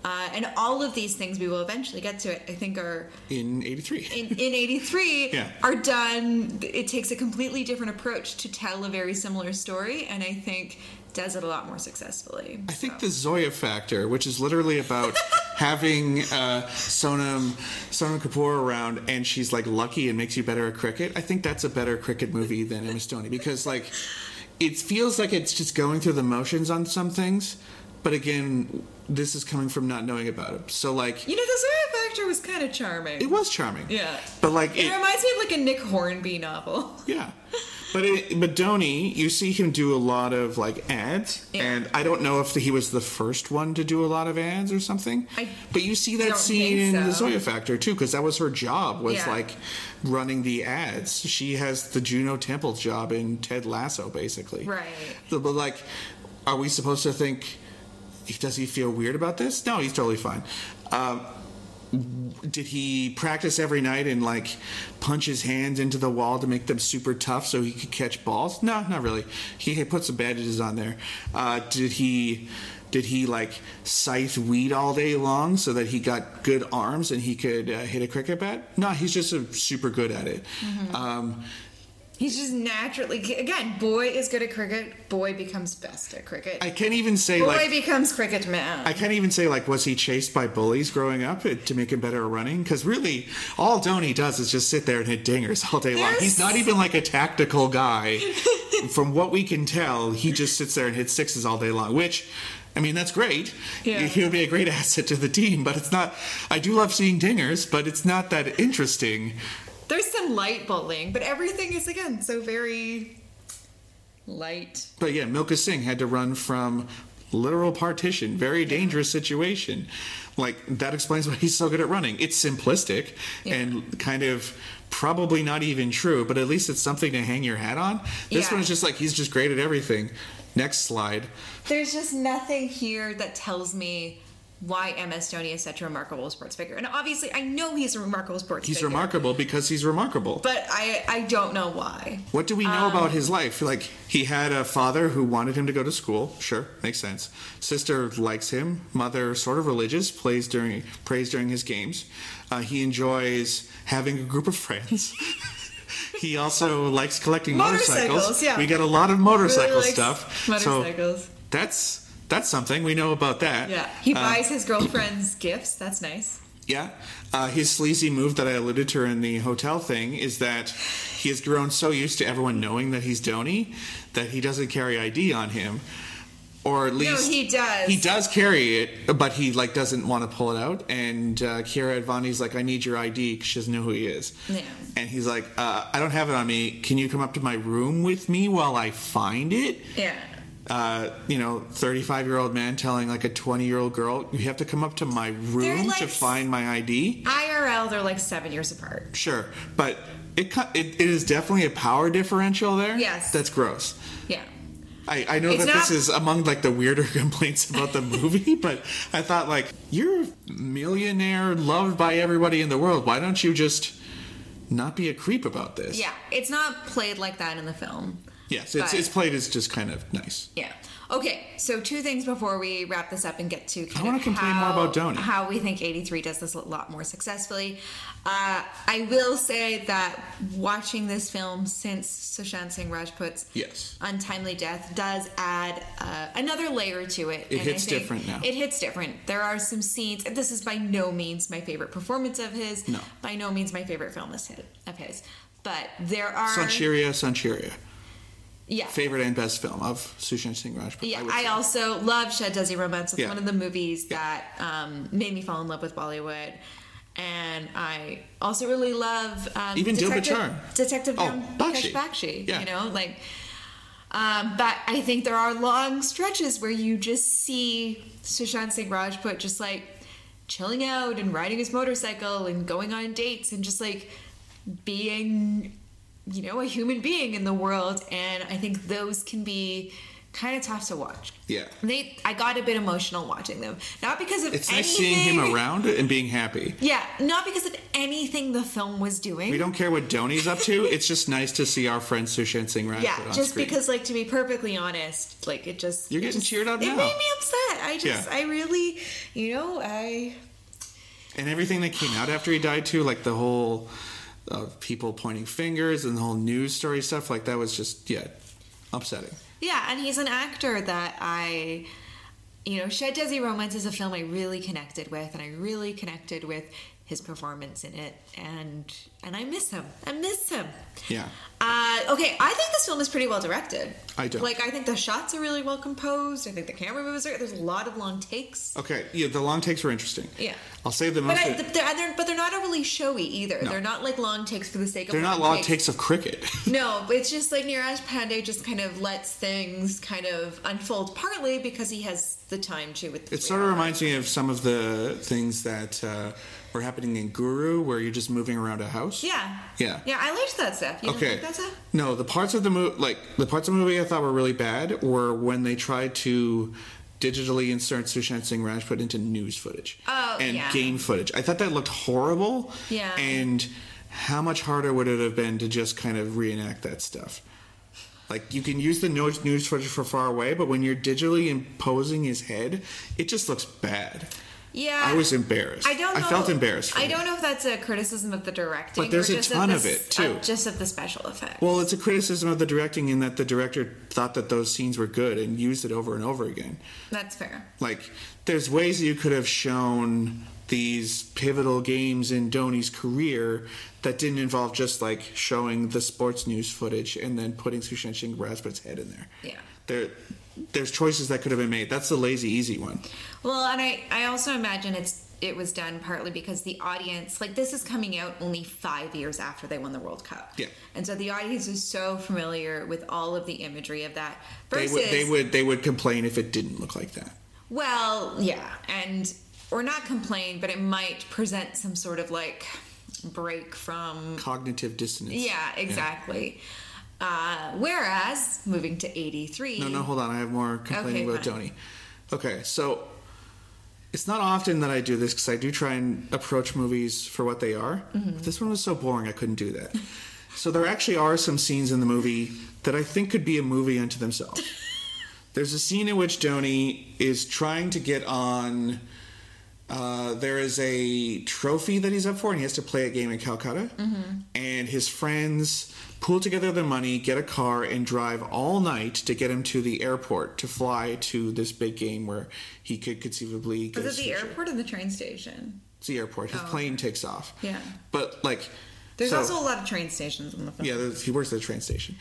A: uh, and all of these things we will eventually get to. It I think are
B: in '83.
A: in, in 83
B: Yeah.
A: are done it takes a completely different approach to tell a very similar story and i think does it a lot more successfully
B: I think the Zoya factor, which is literally about having uh, Sonam Sonam Kapoor around, and she's like lucky and makes you better at cricket. I think that's a better cricket movie than MS Dhoni because like it feels like it's just going through the motions on some things, but again, this is coming from not knowing about it. So like
A: you know the Zoya factor was kind of charming
B: it was charming,
A: yeah
B: but like
A: it,
B: it,
A: reminds me of like a nick hornby novel
B: Yeah. But it, but Dhoni, you see him do a lot of like ads,
A: Yeah.
B: and I don't know if he was the first one to do a lot of ads or something.
A: I
B: but you see that scene in the. Zoya Factor too, because that was her job was
A: Yeah.
B: like running the ads. She has the Juno Temple job in Ted Lasso, basically.
A: Right.
B: But like, are we supposed to think? Does he feel weird about this? No, he's totally fine. Um, did he practice every night and like punch his hands into the wall to make them super tough so he could catch balls? No, not really. He had put some bandages on there. Uh, did he? Did he like scythe weed all day long so that he got good arms and he could uh, hit a cricket bat? No, he's just a, super good at it. Um,
A: he's just naturally again boy is good at cricket boy becomes best at cricket
B: I can't even say
A: boy
B: like
A: becomes cricket man
B: I can't even say like was he chased by bullies growing up to make him better at running? Because really, all Dhoni does is just sit there and hit dingers all day long.
A: There's-
B: He's not even like a tactical guy. From what we can tell, he just sits there and hits sixes all day long. Which, I mean, that's great.
A: Yeah.
B: He would be a great asset to the team, but it's not. I do love seeing dingers, but it's not that interesting.
A: There's some light bullying but everything is again so very light
B: But yeah, Milka Singh had to run from literal partition, very dangerous situation. Like that explains why he's so good at running. It's simplistic
A: Yeah.
B: and kind of probably not even true, but at least it's something to hang your hat on. This
A: Yeah.
B: one's just like he's just great at everything. Next slide.
A: There's just nothing here that tells me why MS Dhoni is such a remarkable sports figure. And obviously, I know he's a remarkable sports
B: He's
A: figure.
B: He's remarkable because he's remarkable.
A: But I, I don't know why.
B: What do we know
A: Um,
B: about his life? Like he had a father who wanted him to go to school. Sure, makes sense. Sister likes him. Mother sort of religious, plays during prays during his games. Uh, he enjoys having a group of friends. he also likes collecting motorcycles.
A: Motorcycles, yeah.
B: We get a lot of motorcycle
A: Really
B: stuff.
A: Motorcycles.
B: So that's that's something we know about that.
A: yeah. He
B: Uh,
A: buys his girlfriends gifts. That's nice.
B: yeah. Uh, his sleazy move that I alluded to in the hotel thing is that he has grown so used to everyone knowing that he's Dhoni that he doesn't carry ID on him. Or at least
A: he does.
B: He does carry it, but he like doesn't want to pull it out. And uh, Kiara Advani's like, "I need your ID," 'cause she doesn't know who he is.
A: Yeah.
B: And he's like, uh, "I don't have it on me. Can you come up to my room with me while I find it?"
A: Yeah.
B: Uh, you know, 35 year old man telling like a 20 year old girl, you have to come up to my room
A: They're
B: to find my ID.
A: IRL, they're like seven years apart.
B: Sure, but it, it it is definitely a power differential there.
A: Yes.
B: that's gross.
A: Yeah.
B: I, I know
A: It's
B: that this is among like the weirder complaints about the movie, but I thought like you're a millionaire, loved by everybody in the world. Why don't you just not be a creep about this?
A: Yeah. It's not played like that in the film.
B: Yes, it's
A: But-
B: it's played as just kind of nice.
A: Yeah. Okay, so two things before we wrap this up and get to kind
B: wanna
A: of
B: complain more about Dhoni.
A: How we think 83 does this a lot more successfully. Uh, I will say that watching this film since Sushant Singh Rajput's
B: Yes.
A: untimely death does add uh, another layer to it.
B: It
A: and I
B: hits different now.
A: It hits different. There are some scenes. This is by no means my favorite performance of his.
B: No.
A: By no means my favorite film of his. But there are.
B: Sonchiriya, Sonchiriya,
A: Yeah.
B: favorite and best film of Sushant Singh Rajput.
A: Yeah,
B: would
A: I, also love Shuddh Desi Romance. It's
B: Yeah.
A: one of the movies
B: Yeah.
A: that um, made me fall in love with Bollywood. And I also really love um,
B: Even
A: Detective,
B: Bachar.
A: Detective
B: Oh, Bakshi.
A: Bakshi.
B: Yeah.
A: You know, like. Um, but I think there are long stretches where you just see Sushant Singh Rajput just like chilling out and riding his motorcycle and going on dates and just like being you know a human being in the world and i think those can be kind of tough to watch
B: Yeah.
A: they i got a bit emotional watching them not because of
B: It's
A: anything
B: nice seeing him around and being happy.
A: yeah not because of anything the film was doing
B: We don't care what Dhoni's up to. It's just nice to see our friend Sushant Singh Rajput
A: yeah just
B: screen.
A: because like to be perfectly honest like it just
B: You're
A: it
B: getting
A: just-
B: cheered up
A: it
B: now.
A: It made me upset i just
B: Yeah.
A: i really you know i
B: and everything that came out after he died too, like the whole uh, people pointing fingers and the whole news story stuff, like that was just yeah, upsetting.
A: Yeah, and he's an actor that I, you know, Shuddh Desi Romance is a film I really connected with, and I really connected with his performance in it, and and I miss him. I miss him.
B: Yeah.
A: Uh, okay, I think this film is pretty well directed.
B: I don't.
A: Like, I think the shots are really well composed. I think the camera moves are. There's a lot of long takes.
B: Okay, yeah, the long takes were interesting.
A: Yeah.
B: I'll save the
A: But. I, they're, they're, but they're not overly showy either.
B: No.
A: They're not like long takes for the sake of
B: they're not long takes of cricket.
A: No, it's just like Neeraj Pandey just kind of lets things kind of unfold, partly because he has the time to. With the
B: It sort of reminds me of some of the things that uh, were happening in Guru, where you're just moving around a house.
A: Yeah.
B: Yeah.
A: Yeah, I liked that stuff. You
B: Okay.
A: like that stuff?
B: No, the parts of the movie, like the parts of the movie I thought were really bad, were when they tried to digitally insert Sushant Singh Rajput into news footage
A: Oh,
B: and
A: yeah.
B: game footage. I thought that looked horrible.
A: Yeah.
B: And how much harder would it have been to just kind of reenact that stuff? Like you can use the news footage for far away, but when you're digitally imposing his head, it just looks bad.
A: Yeah.
B: I was embarrassed.
A: I don't know.
B: I felt embarrassed. For
A: I don't know if that's a criticism of the directing.
B: But there's
A: or
B: a ton of it, too.
A: uh, just of the special effects.
B: Well, it's a criticism of the directing in that the director thought that those scenes were good and used it over and over again.
A: that's fair.
B: Like, there's ways you could have shown these pivotal games in Dhoni's career that didn't involve just like showing the sports news footage and then putting Sushant Singh Rajput's head in there.
A: Yeah.
B: There, there's choices that could have been made. That's the lazy, easy one.
A: Well, and I, I also imagine it's it was done partly because the audience, like this is coming out only five years after they won the World Cup.
B: Yeah.
A: And so the audience is so familiar with all of the imagery of that.
B: They would, they would, they would complain if it didn't look like that.
A: Well, yeah, and or not complain, but it might present some sort of like break from.
B: Cognitive dissonance.
A: Yeah, exactly. Uh, whereas moving to eighty three.
B: No, no, hold on. I have more complaining
A: Okay,
B: about
A: fine.
B: Dhoni. Okay, so it's not often that I do this because I do try and approach movies for what they are.
A: Mm-hmm.
B: But this one was so boring I couldn't do that. so there actually are some scenes in the movie that I think could be a movie unto themselves. There's a scene in which Dhoni is trying to get on. Uh, there is a trophy that he's up for, and he has to play a game in Calcutta. And his friends pool together the money, get a car, and drive all night to get him to the airport to fly to this big game where he could conceivably get
A: Was it the
B: future.
A: airport or the train station?
B: It's the airport. His
A: Oh,
B: plane takes off.
A: Yeah.
B: But like,
A: There's
B: so-
A: also a lot of train stations in the film.
B: yeah, he works at a train station,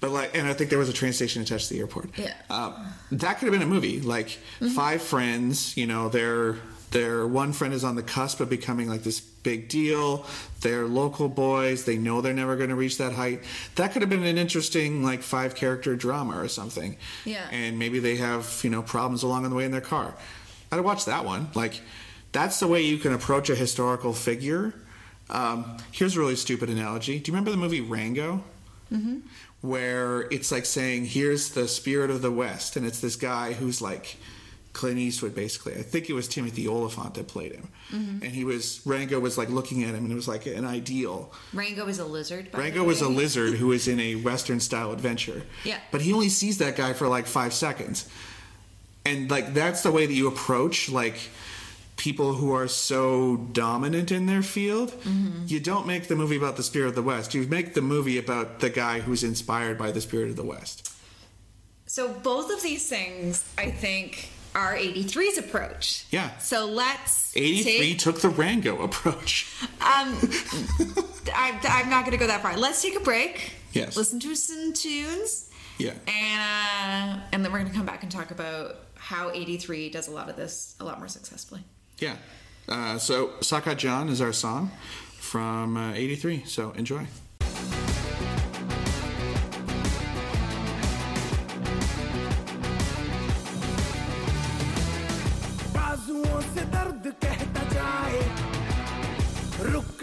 B: but like, and I think there was a train station attached to the airport.
A: Yeah.
B: um, that could have been a movie. Like five friends, you know, their their one friend is on the cusp of becoming like this big deal. They're local boys. They know they're never going to reach that height. That could have been an interesting like five character drama or something.
A: Yeah.
B: and maybe they have you know problems along the way in their car. I'd watch that one. Like, that's the way you can approach a historical figure Um, here's a really stupid analogy. Do you remember the movie Rango? Mm-hmm. Where it's like saying, "Here's the spirit of the West," and it's this guy who's like Clint Eastwood, basically. I think it was Timothy Oliphant that played him, and he was Rango was like looking at him, and it was like an ideal.
A: Rango is a lizard.
B: Rango was a lizard who is in a Western style adventure.
A: Yeah.
B: But he only sees that guy for like five seconds. And like that's the way that you approach like people who are so dominant in their field.
A: Mm-hmm.
B: You don't make the movie about the spirit of the West. You make the movie about the guy who's inspired by the spirit of the West.
A: So both of these things, I think, are 83's approach.
B: Yeah.
A: So let's
B: 83
A: take-
B: took the Rango approach.
A: Um, I, I'm not going to go that far. Let's take a break.
B: Yes.
A: Listen to some tunes.
B: Yeah.
A: And uh, and then we're going to come back and talk about how 83 does a lot of this a lot more successfully.
B: Yeah. Uh, so Saka John is our song from uh, 83. So enjoy.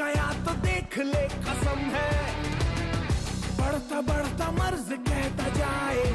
C: गया तो देख ले कसम है। बढ़ता बढ़ता मर्ज कहता जाए।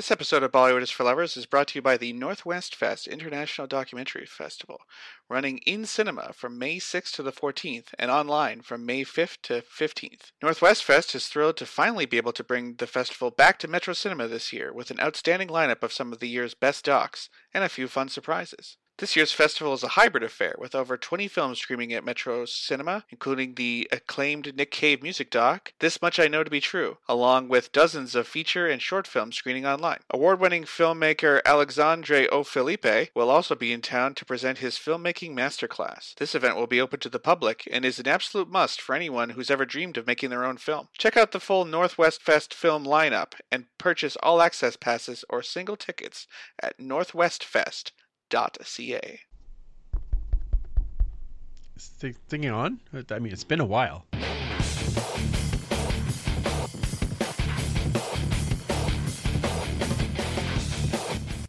D: This episode of Bollywood is for Lovers is brought to you by the Northwest Fest International Documentary Festival, running in cinema from May 6th to the 14th and online from May 5th to 15th. Northwest Fest is thrilled to finally be able to bring the festival back to Metro Cinema this year with an outstanding lineup of some of the year's best docs and a few fun surprises. This year's festival is a hybrid affair with over 20 films screening at Metro Cinema, including the acclaimed Nick Cave music doc, This Much I Know to Be True, along with dozens of feature and short films screening online. Award winning filmmaker Alexandre O. Felipe will also be in town to present his filmmaking masterclass. This event will be open to the public and is an absolute must for anyone who's ever dreamed of making their own film. Check out the full Northwest Fest film lineup and purchase all access passes or single tickets at northwestfest.ca.
E: Is the thing on? I mean, it's been a while.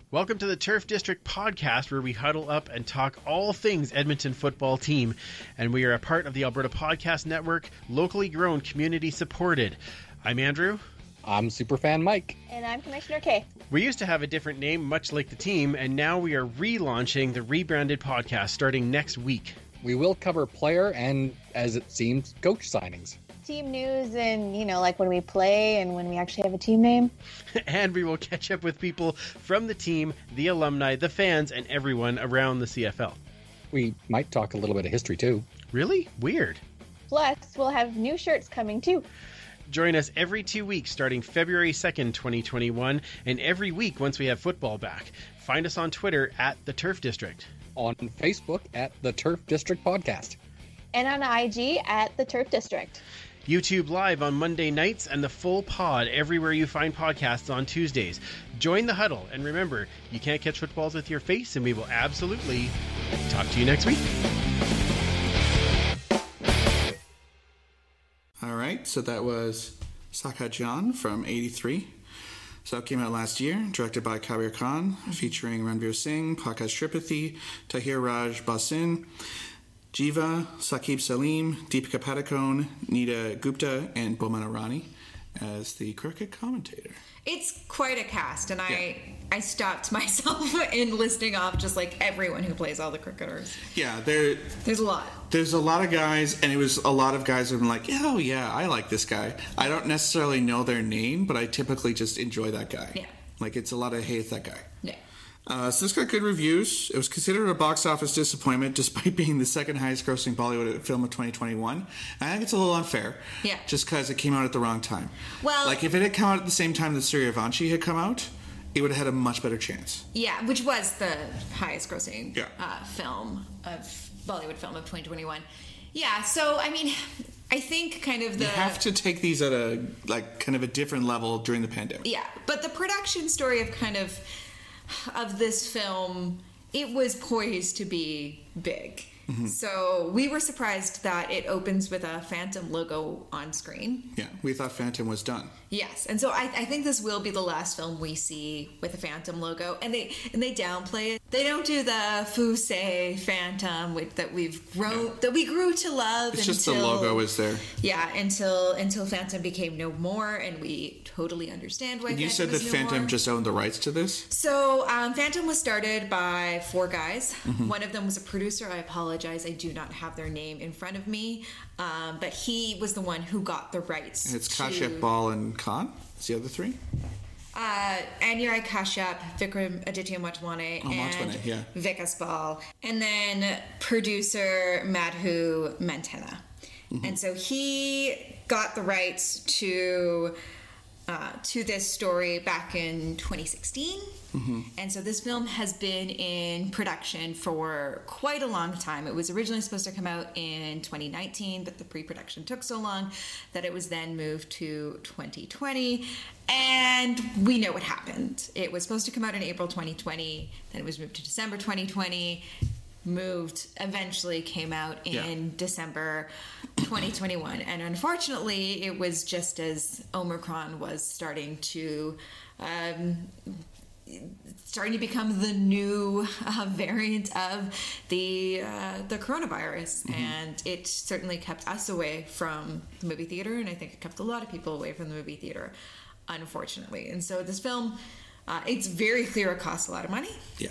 E: Welcome to the Turf District podcast, where we huddle up and talk all things Edmonton football team. And we are a part of the Alberta Podcast Network, locally grown, community supported. I'm Andrew.
F: I'm Superfan Mike.
G: And I'm Commissioner K.
E: We used to have a different name, much like the team, and now we are relaunching the rebranded podcast starting next week.
F: We will cover player and, as it seems, coach signings.
G: Team news and, you know, like when we play and when we actually have a team name.
E: and we will catch up with people from the team, the alumni, the fans, and everyone around the CFL.
F: We might talk a little bit of history too.
E: Really? Weird.
G: Plus, we'll have new shirts coming too.
E: Join us every two weeks starting February 2nd, 2021, and every week once we have football back. Find us on Twitter at the Turf District.
F: On Facebook at the Turf District Podcast.
G: And on IG at the Turf District.
E: YouTube Live on Monday nights and the full pod everywhere you find podcasts on Tuesdays. Join the huddle, and remember, you can't catch footballs with your face, and we will absolutely talk to you next week.
B: All right, so that was Saka John from 83. So it came out last year, directed by Kabir Khan, mm-hmm. featuring Ranveer Singh, Pankaj Tripathi, Tahir Raj Bhasin, Jiiva, Saqib Saleem, Deepika Padukone, Neena Gupta, and Boman Irani as the cricket commentator.
A: It's quite a cast, and I I stopped myself in listing off just like everyone who plays all the cricketers.
B: Yeah, there
A: There's a lot.
B: there's a lot of guys, and it was a lot of guys been like, oh yeah, I like this guy. I don't necessarily know their name, but I typically just enjoy that guy.
A: Yeah.
B: Like it's a lot of hey, that guy.
A: Yeah.
B: Uh, so this got good reviews. It was considered a box office disappointment despite being the second highest grossing Bollywood film of 2021. I think it's a little unfair.
A: Yeah.
B: Just because it came out at the wrong time.
A: Well-
B: like if it had come out at the same time that Sooryavanshi had come out, it would have had a much better chance.
A: Yeah, which was the highest grossing
B: Yeah.
A: uh, film of Bollywood film of 2021. Yeah, so I mean, I think kind of the
B: You have to take these at a like kind of a different level during the pandemic.
A: yeah, but the production story of kind of of this film, it was poised to be big. So we were surprised that it opens with a Phantom logo on screen.
B: Yeah, we thought Phantom was done.
A: Yes, and so I, I think this will be the last film we see with a Phantom logo, and they and they downplay it. They don't do the Fusei Phantom with, that we've grown that we grew to love.
B: It's just the logo is there.
A: yeah until until Phantom became no more, and we totally understand why.
B: And You
A: Phantom
B: said that
A: no
B: Phantom
A: more.
B: just owned the rights to this.
A: So, um, Phantom was started by four guys.
B: Mm-hmm.
A: One of them was a producer. I apologize, I do not have their name in front of me. Um, but he was the one who got the rights.
B: And it's
A: to,
B: Kashyap, Bahl, and Khan. It's the other three.
A: Uh, Anurag Kashyap, Vikramaditya Motwane,
B: Oh,
A: and
B: Motwane, yeah.
A: Vikas Bahl. And then producer Madhu Mantena.
B: Mm-hmm.
A: And so he got the rights to uh, to this story back in 2016.
B: Mm-hmm.
A: And so this film has been in production for quite a long time. It was originally supposed to come out in 2019, but the pre production took so long that it was then moved to 2020. And we know what happened. It was supposed to come out in April 2020, then it was moved to December 2020 moved eventually came out in
B: Yeah.
A: December 2021 and unfortunately it was just as Omicron was starting to um, starting to become the new uh, variant of the uh, the coronavirus. And it certainly kept us away from the movie theater and I think it kept a lot of people away from the movie theater unfortunately. And so this film uh, it's very clear it costs a lot of money.
B: Yeah.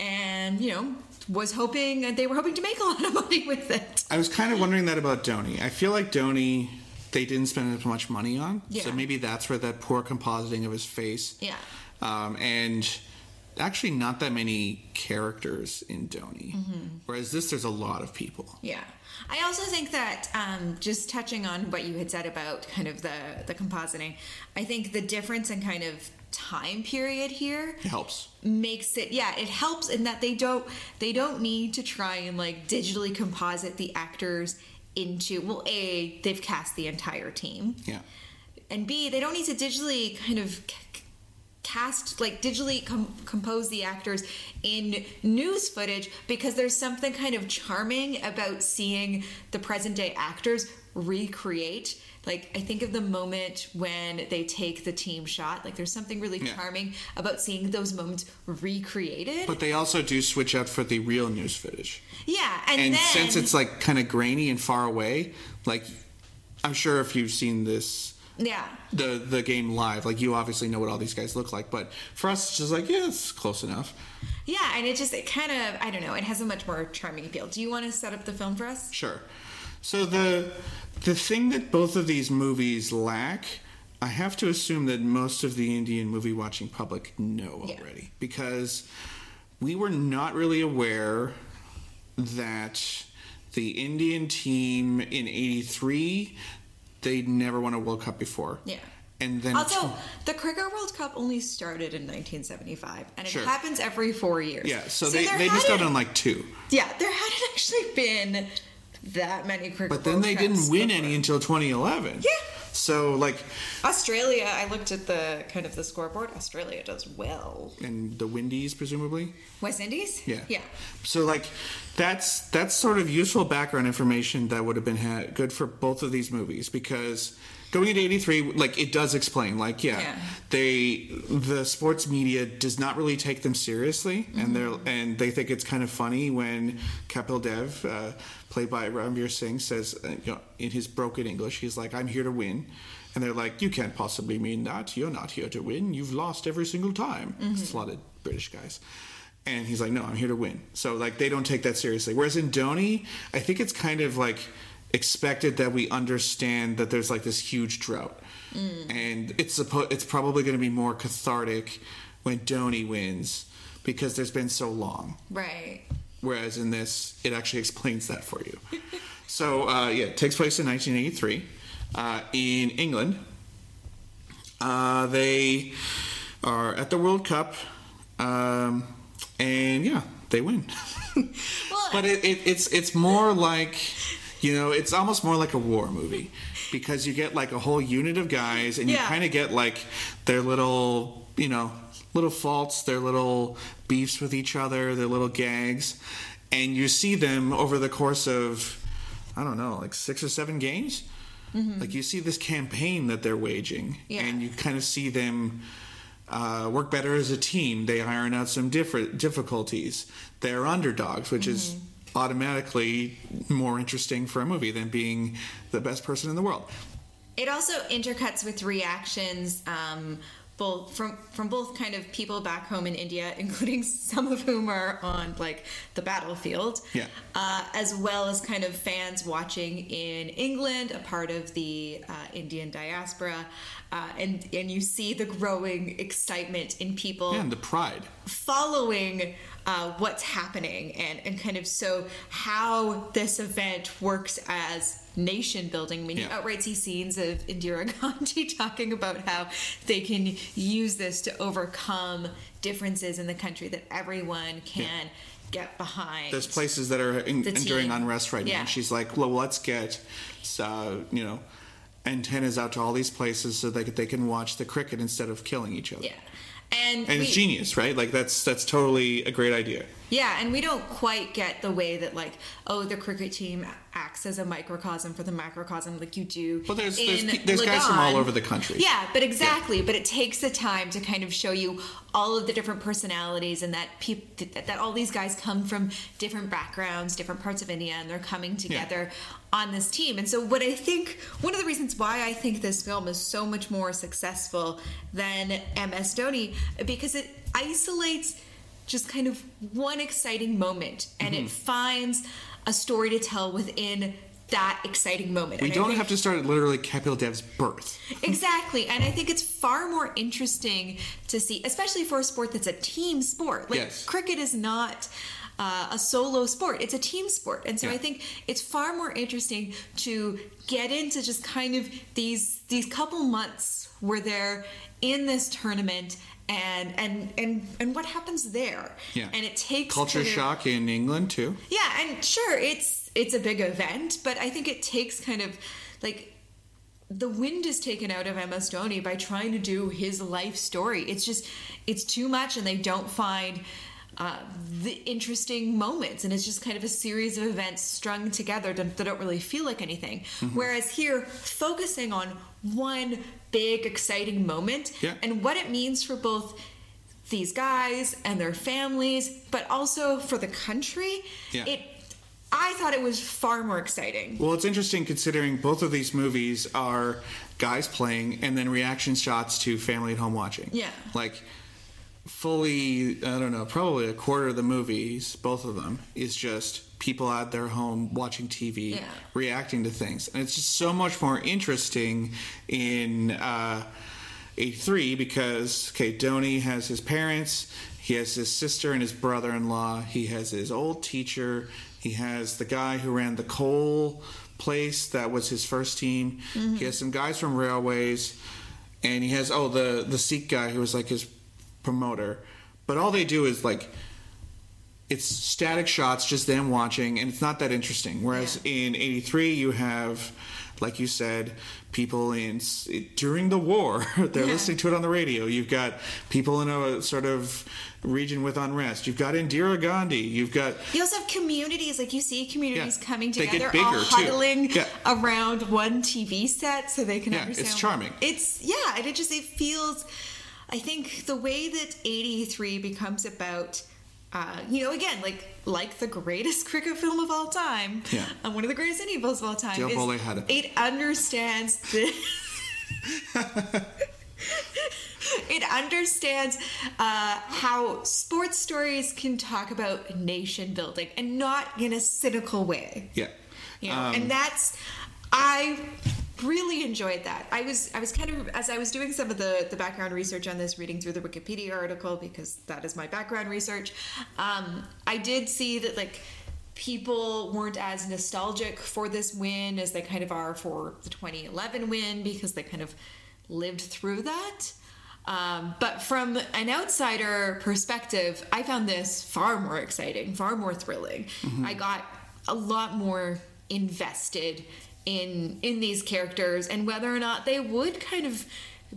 A: And you know was hoping they were hoping to make a lot of money with it
B: I was kind of wondering that about Dhoni. I feel like Dhoni, they didn't spend as much money on. So maybe that's where that poor compositing of his face.
A: Yeah.
B: Um, and actually, not that many characters in Dhoni.
A: Mm-hmm.
B: Whereas this, there's a lot of people.
A: yeah i also think that um, just touching on what you had said about kind of the the compositing i think the difference in kind of time period here
B: It helps.
A: makes it yeah it helps in that they don't they don't need to try and like digitally composite the actors into well a they've cast the entire team
B: Yeah.
A: and B, they don't need to digitally kind of cast, like digitally com- compose the actors in news footage because there's something kind of charming about seeing the present day actors recreate. Like, I think of the moment when they take the team shot. Like, there's something really
B: Yeah.
A: charming about seeing those moments recreated.
B: But they also do switch out for the real news footage.
A: yeah, and,
B: And
A: then
B: since it's like kind of grainy and far away, like I'm sure if you've seen this
A: yeah,
B: the the game live, like you obviously know what all these guys look like. But for us, it's just like yeah, it's close enough.
A: yeah, and it just it kind of I don't know. It has a much more charming appeal. Do you want to set up the film for us?
B: Sure. So the the thing that both of these movies lack, I have to assume that most of the Indian movie watching public know
A: Yeah.
B: already because we were not really aware that the Indian team in '83 they'd never won a World Cup before.
A: Yeah.
B: And then
A: Also, the Cricket World Cup only started in 1975, and it
B: Sure.
A: happens every four years.
B: yeah, so, they, they missed out on like two.
A: Yeah, there hadn't actually been that many Cricket
B: But then they didn't win
A: before.
B: any until 2011.
A: Yeah.
B: So like,
A: Australia, I looked at the kind of the scoreboard. Australia does well.
B: and the Windies presumably.
A: West Indies?
B: Yeah.
A: Yeah.
B: So like that's that's sort of useful background information that would have been ha- good for both of these movies because going into 83 like it does explain like yeah,
A: Yeah.
B: they the sports media does not really take them seriously and they're
A: Mm-hmm.
B: and they think it's kind of funny when Kapil Dev uh, played by Ranveer Singh says uh, you know, in his broken English he's like I'm here to win and they're like you can't possibly mean that you're not here to win you've lost every single time it's a lot of British guys and he's like, no, I'm here to win. So like they don't take that seriously. Whereas in Dhoni, I think it's kind of like expected that we understand that there's like this huge drought, and it's suppo- it's probably going to be more cathartic when Dhoni wins because there's been so long.
A: Right.
B: Whereas in this, it actually explains that for you. so uh, yeah, it takes place in 1983 uh, in England. Uh, they are at the World Cup, um, and yeah, they win.
A: Well,
B: but it, it, it's it's more like you know, it's almost more like a war movie because you get like a whole unit of guys, and you
A: Yeah.
B: kind of get like their little you know little faults, their little beefs with each other, their little gags. and you see them over the course of I don't know, like six or seven games. Like you see this campaign that they're waging,
A: Yeah.
B: and you kind of see them uh, work better as a team. They iron out some different difficulties. They're underdogs, which is automatically more interesting for a movie than being the best person in the world.
A: It also intercuts with reactions, um, both from from both kind of people back home in India, including some of whom are on like the battlefield,
B: Yeah.
A: uh, as well as kind of fans watching in England, a part of the uh, Indian diaspora, uh, and and you see the growing excitement in people
B: And the pride.
A: following uh, what's happening and, and kind of so how this event works as nation building. I mean, you outright see scenes of Indira Gandhi talking about how they can use this to overcome differences in the country that everyone can get behind.
B: There's places that are in, enduring unrest right now.
A: Yeah.
B: And she's like, well, let's get, uh, you know, antennas out to all these places so they, they can watch the cricket instead of killing each other.
A: Yeah. And,
B: And
A: we-
B: it's genius, right? Like that's that's totally a great idea.
A: Yeah, and we don't quite get the way that like, oh, the cricket team acts as a microcosm for the macrocosm like you do.
B: Well, there's there's, there's guys from all over the country.
A: Yeah, but exactly. But it takes the time to kind of show you all of the different personalities and that people that, that all these guys come from different backgrounds, different parts of India, and they're coming together on this team. And so, what I think one of the reasons why I think this film is so much more successful than MS Dhoni because it isolates just kind of one exciting moment and
B: Mm-hmm.
A: it finds a story to tell within that exciting moment.
B: We
A: And
B: don't
A: think-
B: have to start at literally Kapil Dev's birth.
A: Exactly. And I think it's far more interesting to see, especially for a sport that's a team sport. Like
B: Yes.
A: cricket is not uh, a solo sport, it's a team sport. And so
B: Yeah.
A: I think it's far more interesting to get into just kind of these these couple months where they're in this tournament and and and and what happens there.
B: Yeah.
A: And it takes
B: Culture
A: kind of-
B: shock in England too.
A: yeah, and sure, it's it's a big event, but I think it takes kind of like the wind is taken out of MS Dhoni by trying to do his life story. It's just it's too much, and they don't find uh, the interesting moments, and it's just kind of a series of events strung together that, that don't really feel like anything. Whereas here, focusing on one big exciting moment
B: Yeah.
A: and what it means for both these guys and their families, but also for the country.
B: Yeah.
A: It I thought it was far more exciting.
B: Well, it's interesting considering both of these movies are guys playing and then reaction shots to family at home watching.
A: Yeah.
B: Like fully, I don't know, probably a quarter of the movies, both of them, is just people at their home watching TV,
A: Yeah.
B: reacting to things. And it's just so much more interesting in uh, 83 because, okay, Dhoni has his parents, he has his sister and his brother in law, he has his old teacher, he has the guy who ran the coal place that was his first team, he has some guys from railways, and he has, oh, the, the Sikh guy who was like his promoter. But all they do is like, it's static shots, just them watching, and it's not that interesting. Whereas in '83, you have, like you said, people in during the war, they're
A: Yeah.
B: listening to it on the radio. You've got people in a sort of region with unrest. You've got Indira Gandhi. You've got
A: You also have communities, like you see communities
B: Yeah.
A: coming together, all huddling
B: Yeah.
A: around one TV set so they can
B: Yeah,
A: understand.
B: it's charming.
A: It's yeah, and it just it feels. I think the way that '83 becomes about. Uh, you know, again, like like the greatest cricket film of all time,
B: Yeah.
A: and one of the greatest Indian films of all time. Is
B: had it.
A: It understands the. it understands uh, how sports stories can talk about nation building and not in a cynical way.
B: yeah.
A: You know,
B: Um,
A: and that's I really enjoyed that. I was I was kind of as I was doing some of the the background research on this, reading through the Wikipedia article because that is my background research. Um, I did see that like people weren't as nostalgic for this win as they kind of are for the 2011 win because they kind of lived through that. Um, but from an outsider perspective, I found this far more exciting, far more thrilling. I got a lot more invested in in these characters and whether or not they would kind of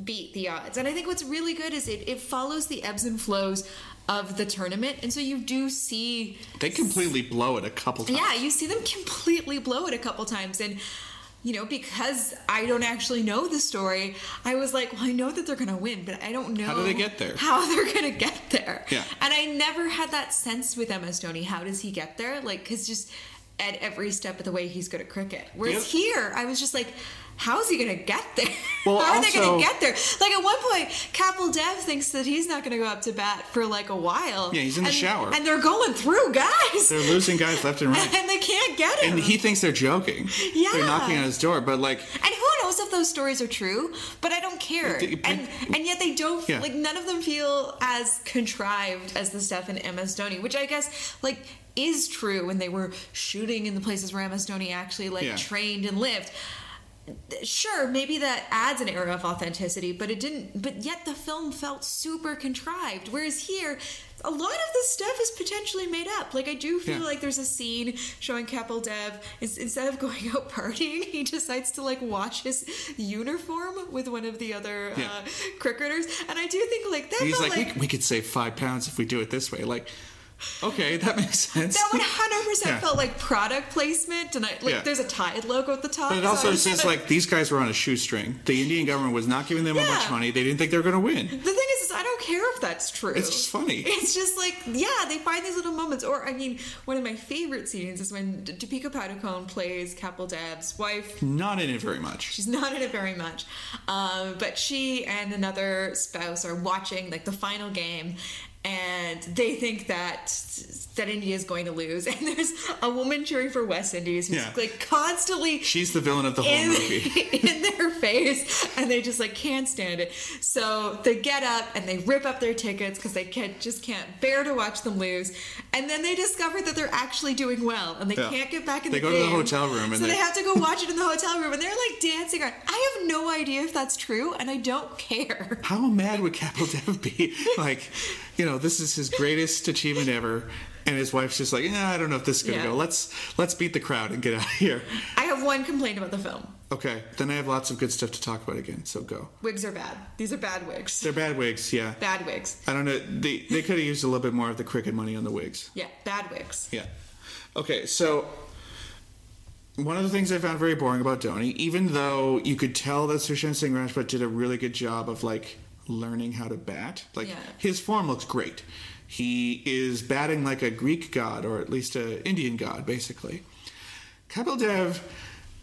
A: beat the odds. And I think what's really good is it, it follows the ebbs and flows of the tournament. And so you do see
B: They completely blow it a couple times.
A: yeah, you see them completely blow it a couple times. And, you know, because I don't actually know the story, I was like, well, I know that they're going to win, but I don't know
B: How do they get there?
A: How they're going to get there.
B: Yeah.
A: And I never had that sense with MS Dhoni. How does he get there? Like, because just at every step of the way, he's good at cricket. Whereas
B: Yep.
A: here, I was just like, how's he going to get there?
B: Well,
A: How are they going to get there? Like, at one point, Kapil Dev thinks that he's not going to go up to bat for like a while.
B: Yeah, he's in the
A: And-
B: shower.
A: And they're going through, guys.
B: They're losing guys left and right.
A: and they can't get him.
B: And he thinks they're joking.
A: Yeah.
B: They're knocking on his door, but like
A: And who knows if those stories are true? But I don't care. And and yet they don't
B: Yeah.
A: like none of them feel as contrived as the stuff in MS Dhoni, which I guess like is true when they were shooting in the places where Dhoni actually like
B: Yeah.
A: trained and lived. Sure, maybe that adds an air of authenticity, but it didn't. But yet the film felt super contrived. Whereas here, a lot of the stuff is potentially made up. Like I do feel
B: Yeah.
A: like there's a scene showing Kapil Dev instead of going out partying, he decides to like wash his uniform with one of the other
B: Yeah.
A: uh, cricketers, and I do think like that
B: he's
A: felt
B: like,
A: like,
B: we, we could save five pounds if we do it this way. Like, okay, that makes sense.
A: that 100 percent felt like product placement, and I like
B: Yeah.
A: there's a Tide logo at the top.
B: But it also
A: was
B: says like these guys were on a shoestring. The Indian government was not giving them a bunch
A: Yeah.
B: of money. They didn't think they were going to win.
A: The thing is, is I don't care if that's true.
B: It's just funny.
A: It's just like, yeah, they find these little moments. Or, I mean, one of my favorite scenes is when Deepika Padukone plays Kapil Dev's wife.
B: Not in it very much.
A: She's not in it very much. Um, but she and another spouse are watching, like, the final game. And they think that that India is going to lose, and there's a woman cheering for West Indies who's
B: Yeah.
A: like constantly
B: She's the villain of the whole
A: in,
B: movie.
A: in their face and they just like can't stand it so they get up and they rip up their tickets because they can't just can't bear to watch them lose and then they discover that they're actually doing well and they
B: Yeah.
A: can't get back in
B: They
A: the
B: go to the hotel room and
A: so they,
B: they-
A: have to go watch it in the hotel room and they're like dancing around i have no idea if that's true and i don't care
B: How mad would Kapil Dev be? Like, you know, this is his greatest achievement ever, and his wife's just like, yeah, I don't know if this is gonna
A: Yeah.
B: go. Let's let's beat the crowd and get out of here.
A: i have one complaint about the film
B: Okay, then I have lots of good stuff to talk about again. So go.
A: wigs are bad these are bad wigs
B: They're bad wigs, yeah.
A: bad wigs
B: I don't know. They they could have used a little bit more of the cricket money on the wigs.
A: yeah bad wigs
B: Yeah. Okay, so one of the things I found very boring about Dhoni, even though you could tell that Sushant Singh Rajput did a really good job of like learning how to bat, like
A: Yeah.
B: his form looks great. He is batting like a Greek god, or at least an Indian god, basically. Kapil Dev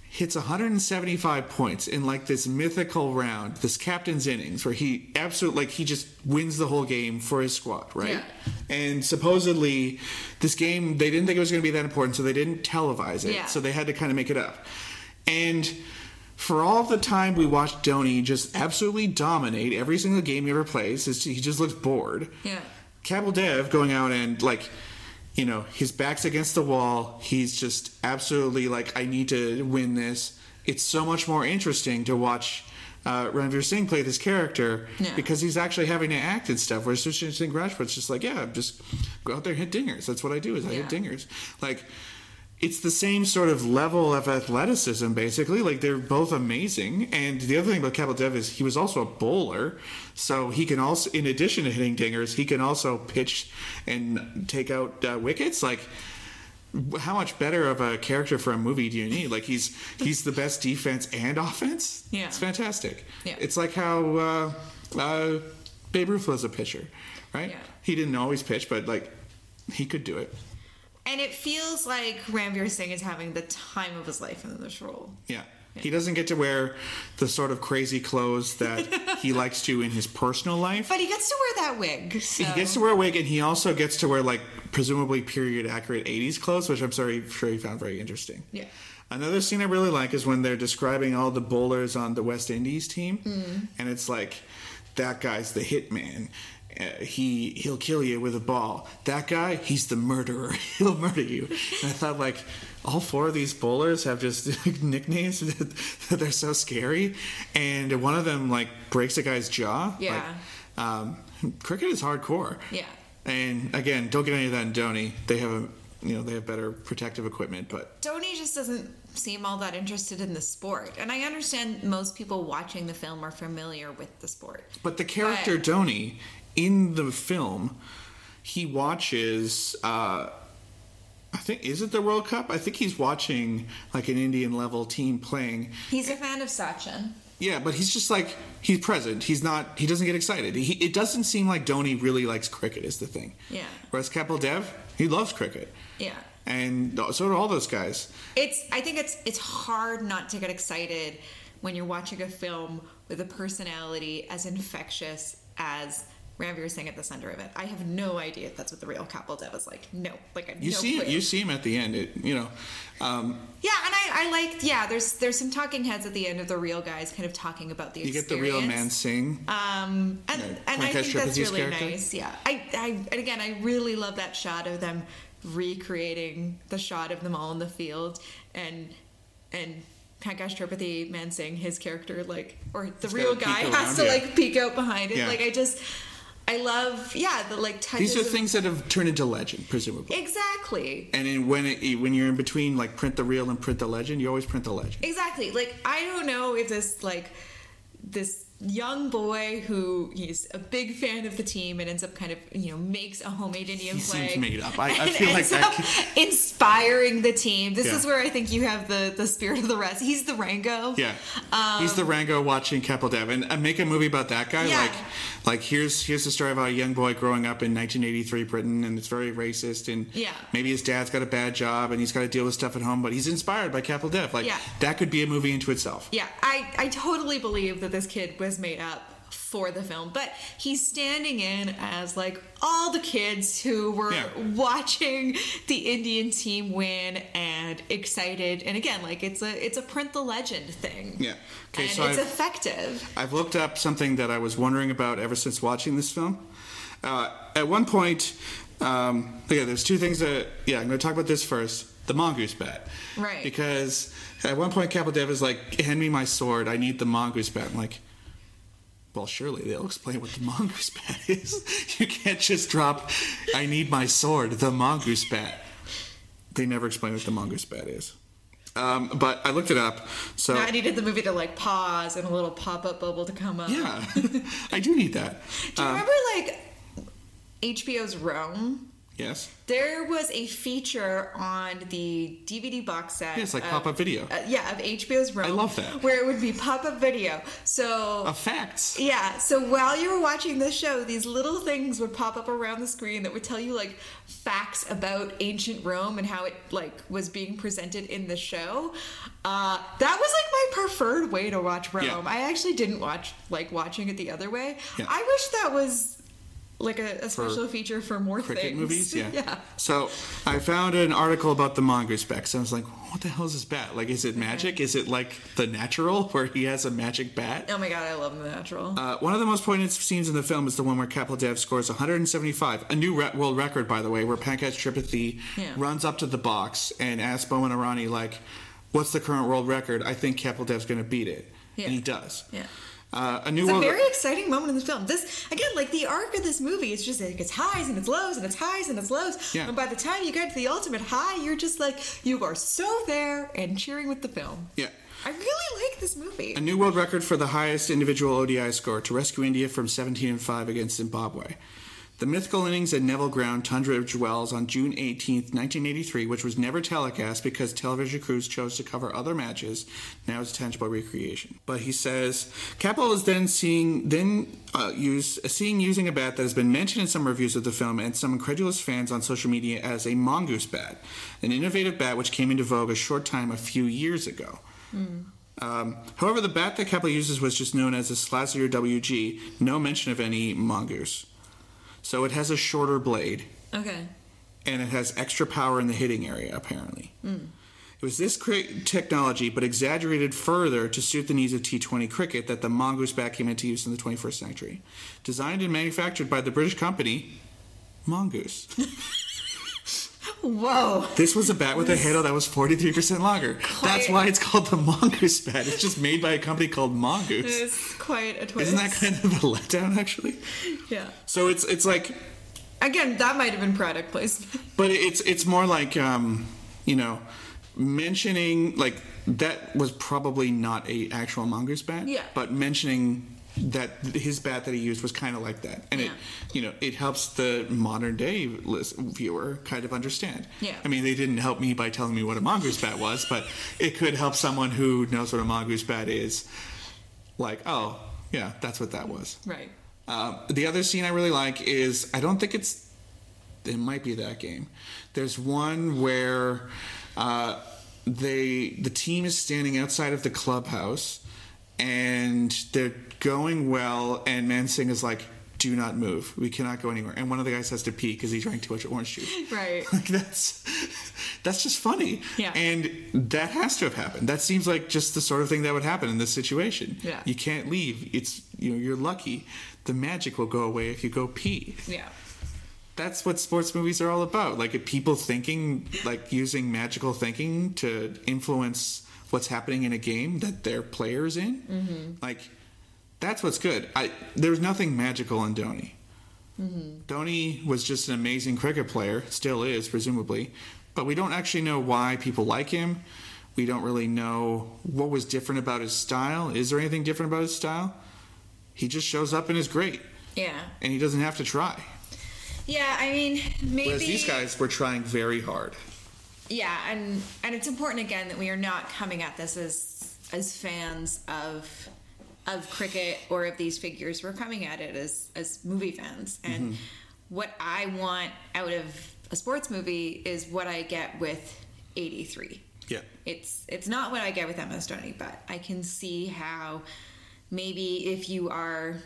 B: hits 175 points in like this mythical round, this captain's innings, where he absolutely like he just wins the whole game for his squad, right?
A: Yeah.
B: And supposedly, this game they didn't think it was going to be that important, so they didn't televise it.
A: Yeah.
B: So they had to kind of make it up. And for all the time we watched Dhoni just absolutely dominate every single game he ever plays, he just looks bored.
A: yeah
B: Kapil Dev going out and like, you know, his back's against the wall. He's just absolutely like, I need to win this. It's so much more interesting to watch uh, Ranveer Singh play this character
A: Yeah.
B: because he's actually having to act and stuff. Whereas Sushant Singh Rajput's just like, yeah, just go out there and hit dingers. That's what I do. Is I hit dingers. Like. It's the same sort of level of athleticism, basically. Like they're both amazing. And the other thing about Kapil Dev is he was also a bowler, so he can also, in addition to hitting dingers, he can also pitch and take out uh, wickets. Like, how much better of a character for a movie do you need? Like he's he's the best defense and offense.
A: Yeah.
B: it's fantastic.
A: Yeah.
B: It's like how uh, uh, Babe Ruth was a pitcher, right?
A: Yeah.
B: He didn't always pitch, but like he could do it.
A: And it feels like Ranveer Singh is having the time of his life in this role.
B: Yeah. He doesn't get to wear the sort of crazy clothes that he likes to in his personal life.
A: But he gets to wear that wig. So.
B: He gets to wear a wig, and he also gets to wear like presumably period accurate '80s clothes, which I'm sorry, sure he found very interesting.
A: Yeah.
B: Another scene I really like is when they're describing all the bowlers on the West Indies team, hmm. and it's like that guy's the hitman. Uh, he he'll kill you with a ball. That guy, he's the murderer. He'll murder you. And I thought like all four of these bowlers have just nicknames that, that they're so scary, and one of them like breaks a guy's jaw.
A: Yeah.
B: Like, um, cricket is hardcore.
A: Yeah.
B: And again, don't get any of that in Dhoni. They have a you know they have better protective equipment. But
A: Dhoni just doesn't seem all that interested in the sport. And I understand most people watching the film are familiar with the sport.
B: but the character
A: But-
B: Dhoni in the film, he watches. Uh, I think is it the World Cup? I think he's watching like an Indian level team playing.
A: He's a fan of Sachin.
B: Yeah, but he's just like he's present. He's not. He doesn't get excited. He, it doesn't seem like Dhoni really likes cricket. Is the thing.
A: Yeah.
B: Whereas Kapil Dev, he loves cricket,
A: Yeah.
B: and so do all those guys.
A: It's I think it's it's hard not to get excited when you're watching a film with a personality as infectious as Ranveer Singh at the center of it. I have no idea if that's what the real Kapil Dev is like. No, like
B: You
A: no
B: see,
A: clue.
B: you see him at the end. It, you know, um,
A: Yeah, and I, I liked yeah. There's there's some talking heads at the end of the real guys kind of talking about the
B: you get the real Man Singh.
A: Um, and, and I think that's really
B: character.
A: nice. Yeah, I, I and again, I really love that shot of them recreating the shot of them all in the field, and and Pankaj Tripathi man saying his character like, or the
B: He's
A: real guy has to
B: yeah.
A: like peek out behind it.
B: Yeah.
A: Like I just, I love yeah the like touches.
B: These are
A: of-
B: things that have turned into legend, presumably.
A: exactly.
B: And in, when it, when you're in between, like print the real and print the legend, you always print the legend.
A: Exactly. Like I don't know if this like this young boy who he's a big fan of the team and ends up kind of you know makes a homemade Indian
B: He
A: flag.
B: seems made up. I- I feel like that could-
A: inspiring the team. This
B: Yeah.
A: is where I think you have the the spirit of the rest. He's the Rango.
B: Yeah, he's the Rango watching Kapil Dev, and uh, make a movie about that guy.
A: Um, Yeah.
B: Like, like here's here's the story about a young boy growing up in 1983 Britain, and it's very racist, and
A: Yeah.
B: maybe his dad's got a bad job, and he's got to deal with stuff at home, but he's inspired by Kapil Dev. Like
A: Yeah.
B: that could be a movie into itself.
A: Yeah, I, I totally believe that this kid was made up for the film, but he's standing in as like all the kids who were
B: Yeah.
A: watching the Indian team win and excited. And again, like it's a it's a print the legend thing.
B: Yeah. Okay,
A: and
B: so
A: it's
B: I've-
A: effective.
B: I've looked up something that I was wondering about ever since watching this film. Uh, at one point, um, okay, there's two things that, yeah, I'm going to talk about this first. The mongoose bat.
A: Right.
B: Because at one point, Kapil Dev is like, hand me my sword, I need the mongoose bat. I'm like, well, surely they'll explain what the mongoose bat is. you can't just drop, I need my sword, the mongoose bat. They never explain what the mongoose bat is. Um, but I looked it up. So
A: I needed the movie to like pause and a little pop up bubble to come up.
B: yeah, I do need that.
A: Do you
B: Um,
A: remember like HBO's Rome?
B: Yes.
A: There was a feature on the DVD box set.
B: Yeah, it's like
A: of-
B: pop-up video.
A: Uh, yeah, of HBO's Rome.
B: I love that.
A: Where it would be pop-up video. So
B: Of facts.
A: yeah, so while you were watching the show, these little things would pop up around the screen that would tell you like facts about ancient Rome and how it like was being presented in the show. Uh, that was like my preferred way to watch Rome.
B: Yeah.
A: I actually didn't watch like watching it the other way.
B: Yeah.
A: I wish that was like a, a special feature for more
B: Cricket
A: things.
B: movies, yeah.
A: yeah.
B: So I found an article about the mongoose bat. So I was like, what the hell is this bat? Like, is it magic? Is it like the natural where he has a magic bat?
A: Oh my god, I love the natural.
B: Uh, one of the most poignant scenes in the film is the one where Kapil Dev scores 175, a new re- world record, by the way, where Pankaj Tripathi
A: Yeah.
B: runs up to the box and asks Boman Irani, like, what's the current world record? I think Kapil Dev's going to beat it.
A: Yeah.
B: And he does.
A: Yeah.
B: Uh, a new
A: It's a
B: world
A: very exciting moment in this film. This again, like the arc of this movie, it's just like it's highs and it's lows and it's highs and it's lows.
B: Yeah.
A: And by the time you get to the ultimate high, you're just like you are so there and cheering with the film.
B: Yeah.
A: I really like this movie.
B: A new world record for the highest individual ODI score to rescue India from 17 and 5 against Zimbabwe. The mythical innings at Nevill Ground, Tunbridge Wells on June 18, 1983, which was never telecast because television crews chose to cover other matches, now is a tangible recreation. But he says Kapil is then seeing then uh, use seeing using a bat that has been mentioned in some reviews of the film and some incredulous fans on social media as a mongoose bat, an innovative bat which came into vogue a short time a few years ago. Um, however, the bat that Kapil uses was just known as a Slazenger WG, no mention of any mongoose. So it has a shorter blade,
A: okay.
B: and it has extra power in the hitting area, apparently. Hmm. It was this cri- technology, but exaggerated further to suit the needs of T20 cricket, that the mongoose bat came into use in the 21st century. Designed and manufactured by the British company Mongoose.
A: Whoa.
B: This was a bat with a handle that was 43% longer. That's why it's called the Mongoose bat. It's just made by a company called Mongoose.
A: It's quite a twist.
B: Isn't that kind of a letdown, actually?
A: Yeah.
B: So it's it's like
A: again, that might have been product placement.
B: But it's it's more like um, you know, mentioning like that was probably not a actual mongoose bat.
A: Yeah.
B: But mentioning that his bat that he used was kind of like that, and it you know it helps the modern day viewer kind of understand.
A: Yeah.
B: I mean, they didn't help me by telling me what a mongoose bat was, but it could help someone who knows what a mongoose bat is. Like, oh yeah, that's what that was.
A: Right.
B: Uh, the other scene I really like is I don't think it's it might be that game. There's one where uh, they the team is standing outside of the clubhouse and they're going well, and Man Singh is like, "Do not move. We cannot go anywhere." And one of the guys has to pee because he drank too much orange juice.
A: Right.
B: Like that's that's just funny.
A: Yeah.
B: And that has to have happened. That seems like just the sort of thing that would happen in this situation.
A: Yeah.
B: You can't leave. It's you know, you're lucky. The magic will go away if you go pee.
A: Yeah.
B: That's what sports movies are all about. Like people thinking like using magical thinking to influence what's happening in a game that they're players in. Mm-hmm. Like that's what's good. I there's nothing magical in Dhoni. Mm-hmm. Dhoni was just an amazing cricket player, still is, presumably, but we don't actually know why people like him. We don't really know what was different about his style. Is there anything different about his style? He just shows up and is great,
A: Yeah.
B: and he doesn't have to try.
A: Yeah. I mean, maybe.
B: Whereas these guys were trying very hard.
A: Yeah, and and it's important again that we are not coming at this as as fans of of cricket or of these figures. We're coming at it as as movie fans. And mm-hmm. what I want out of a sports movie is what I get with 83.
B: Yeah.
A: It's it's not what I get with MS Dhoni, but I can see how maybe if you are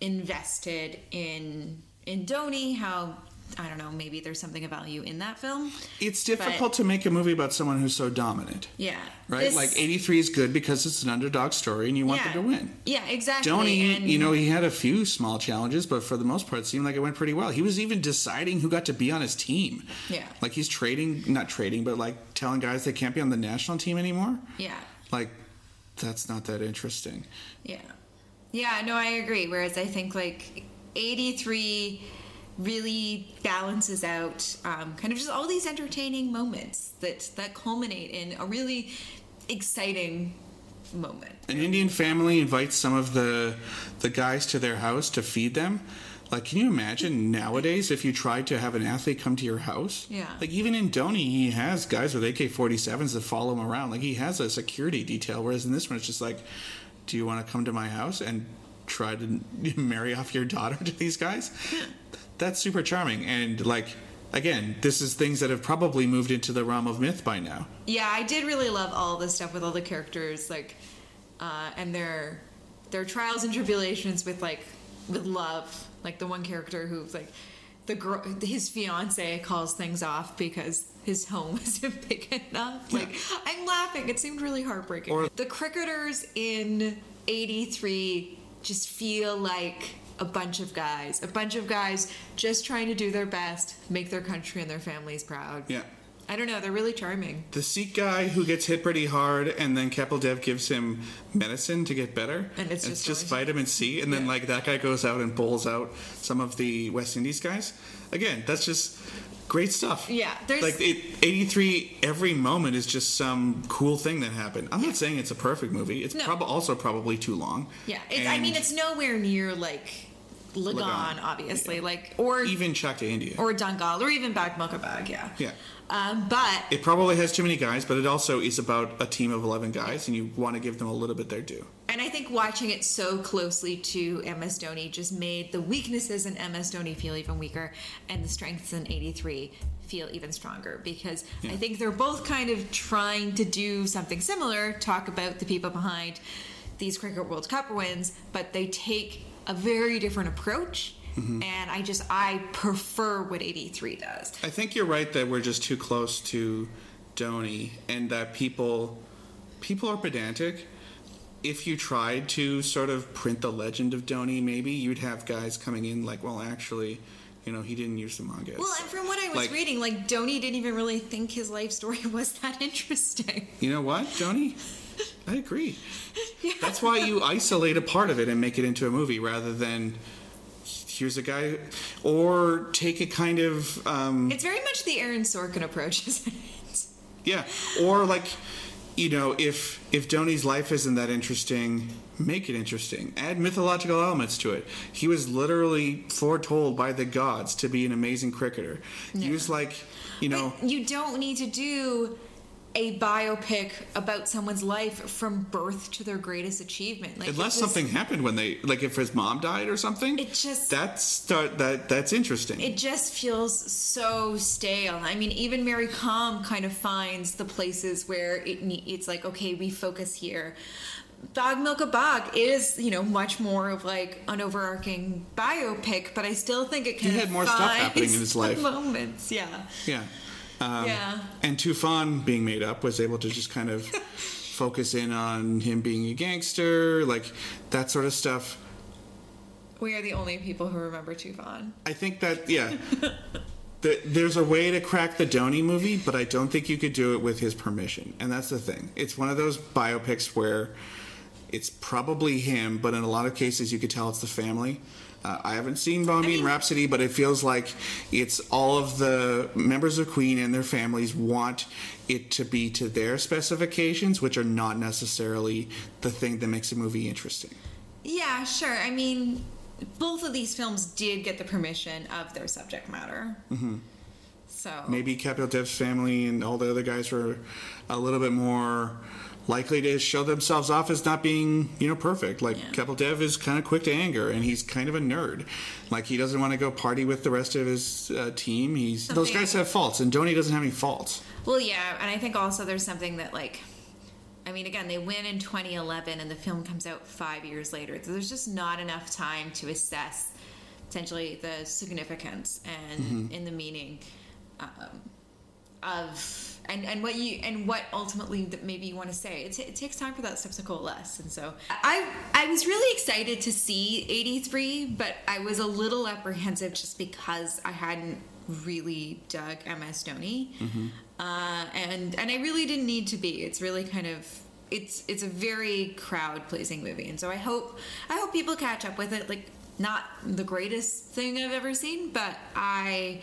A: invested in in Dhoni, how I don't know, maybe there's something of value in that film.
B: It's difficult to make a movie about someone who's so dominant.
A: Yeah.
B: Right?
A: This-
B: like 83 is good because it's an underdog story and you want
A: yeah.
B: them to win.
A: Yeah, exactly.
B: Dhoni,
A: and
B: you know, he had a few small challenges, but for the most part, it seemed like it went pretty well. He was even deciding who got to be on his team.
A: Yeah.
B: Like he's trading, not trading, but like telling guys they can't be on the national team anymore.
A: Yeah.
B: Like, that's not that interesting.
A: Yeah. Yeah, no, I agree. Whereas I think like 83 really balances out um, kind of just all these entertaining moments that that culminate in a really exciting moment.
B: An Indian family invites some of the the guys to their house to feed them. Like, can you imagine nowadays if you tried to have an athlete come to your house?
A: Yeah.
B: Like, even in Dhoni, he has guys with AK 47s that follow him around. Like, he has a security detail, whereas in this one, it's just like, do you want to come to my house and try to marry off your daughter to these guys? That's super charming. And, like, again, this is things that have probably moved into the realm of myth by now.
A: Yeah, I did really love all the stuff with all the characters, like, uh, and their their trials and tribulations with like with love. Like the one character who's like the girl, his fiance calls things off because his home isn't big enough. Like I'm laughing. It seemed really heartbreaking.
B: Or-
A: the cricketers in '83 just feel like a bunch of guys, a bunch of guys just trying to do their best, make their country and their families proud.
B: Yeah.
A: I don't know. They're really charming.
B: The Sikh guy who gets hit pretty hard, and then Kapil Dev gives him medicine to get better.
A: And it's just going-
B: vitamin C, and then like that guy goes out and bowls out some of the West Indies guys. Again, that's just great stuff.
A: Yeah, there's-
B: like it, 83. Every moment is just some cool thing that happened. I'm not saying it's a perfect movie. It's
A: No.
B: prob- also probably too long.
A: Yeah, I mean, it's nowhere near like Lagaan,
B: Lagaan,
A: obviously,
B: yeah.
A: like or
B: even Chak De India.
A: or Dangal or even Bag Bag. Yeah.
B: yeah.
A: Um, but
B: It probably has too many guys, but it also is about a team of 11 guys, and you want to give them a little bit their due.
A: and I think watching it so closely to MS Dhoni just made the weaknesses in MS Dhoni feel even weaker, and the strengths in '83 feel even stronger because I think they're both kind of trying to do something similar, talk about the people behind these Cricket World Cup wins, but they take a very different approach. Mm-hmm. And I just I prefer what 83 does.
B: I think you're right that we're just too close to Dhoni, and that people people are pedantic. If you tried to sort of print the legend of Dhoni, maybe you'd have guys coming in like, well, actually, you know, he didn't use the manga.
A: Well, and from what I was
B: Like-
A: reading, like Dhoni didn't even really think his life story was that interesting.
B: You know what, Dhoni? I agree. That's why you isolate a part of it and make it into a movie rather than here's a guy, or take a kind of um,
A: It's very much the Aaron Sorkin approach, isn't it?
B: yeah, or like you know if if Dhoni's life isn't that interesting, make it interesting. Add mythological elements to it. He was literally foretold by the gods to be an amazing cricketer. He was like, you know,
A: But you don't need to do a biopic about someone's life from birth to their greatest achievement. Like
B: unless
A: was-
B: something happened when they like if his mom died or something.
A: It just-
B: that's start that that's interesting.
A: it just feels so stale. I mean, even Mary Kom kind of finds the places where it it's like, okay, we focus here. Bhaag Milkha Bhaag is, you know, much more of like an overarching biopic, but I still think it kind
B: He
A: of
B: had more stuff happening in his life.
A: Moments, yeah,
B: yeah. Um,
A: yeah.
B: And Tufan being made up was able to just kind of focus in on him being a gangster, like that sort of stuff.
A: We are the only people who remember Tufan.
B: I think that yeah. The, there's a way to crack the Dhoni movie, but I don't think you could do it with his permission. And that's the thing. It's one of those biopics where it's probably him, but in a lot of cases you could tell it's the family. Uh, I haven't seen Bohemian
A: mean-
B: Rhapsody, but it feels like it's all of the members of Queen and their families want it to be to their specifications, which are not necessarily the thing that makes a movie interesting.
A: Yeah, sure. I mean, both of these films did get the permission of their subject matter. Mm-hmm. So
B: maybe Kapil Dev's family and all the other guys were a little bit more likely to show themselves off as not being, you know, perfect. Like
A: Yeah.
B: Dev is kind of quick to anger, and he's kind of a nerd. Like he doesn't want to go party with the rest of his uh, team. He's those guys have faults, and Dhoni doesn't have any faults.
A: Well, yeah, and I think also there's something that like, I mean, again, they win in 2011, and the film comes out five years later. So there's just not enough time to assess potentially the significance and in the meaning um, of and and what you and what ultimately that maybe you want to say. It, t- it takes time for that stuff to coalesce, and so I I was really excited to see 83, but I was a little apprehensive just because I hadn't really dug MS Dhoni, uh, and and I really didn't need to be. It's really kind of it's it's a very crowd pleasing movie, and so I hope I hope people catch up with it. Like not the greatest thing I've ever seen, but I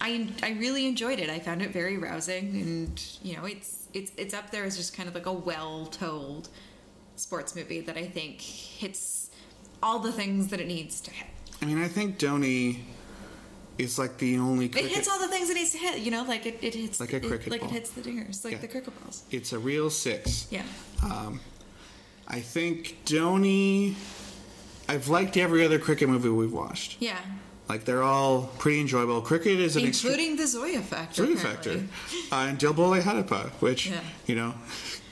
A: I I really enjoyed it. I found it very rousing, and you know, it's it's it's up there as just kind of like a well told sports movie that I think hits all the things that it needs to hit.
B: I mean, I think Dhoni is like the only.
A: It hits all the things it needs to hit. You know, like it, it hits
B: Like a
A: it-
B: cricket
A: like
B: ball.
A: it hits the dingers, like
B: Yeah.
A: the cricket balls.
B: It's a real six.
A: Yeah.
B: Um, I think Dhoni. I've liked every other cricket movie we've watched.
A: Yeah.
B: Like they're all pretty enjoyable. Cricket is an extre-
A: Including the Zoya factor.
B: Zoya
A: apparently.
B: factor, uh, and Dil Bole Hadippa, which
A: Yeah.
B: you know,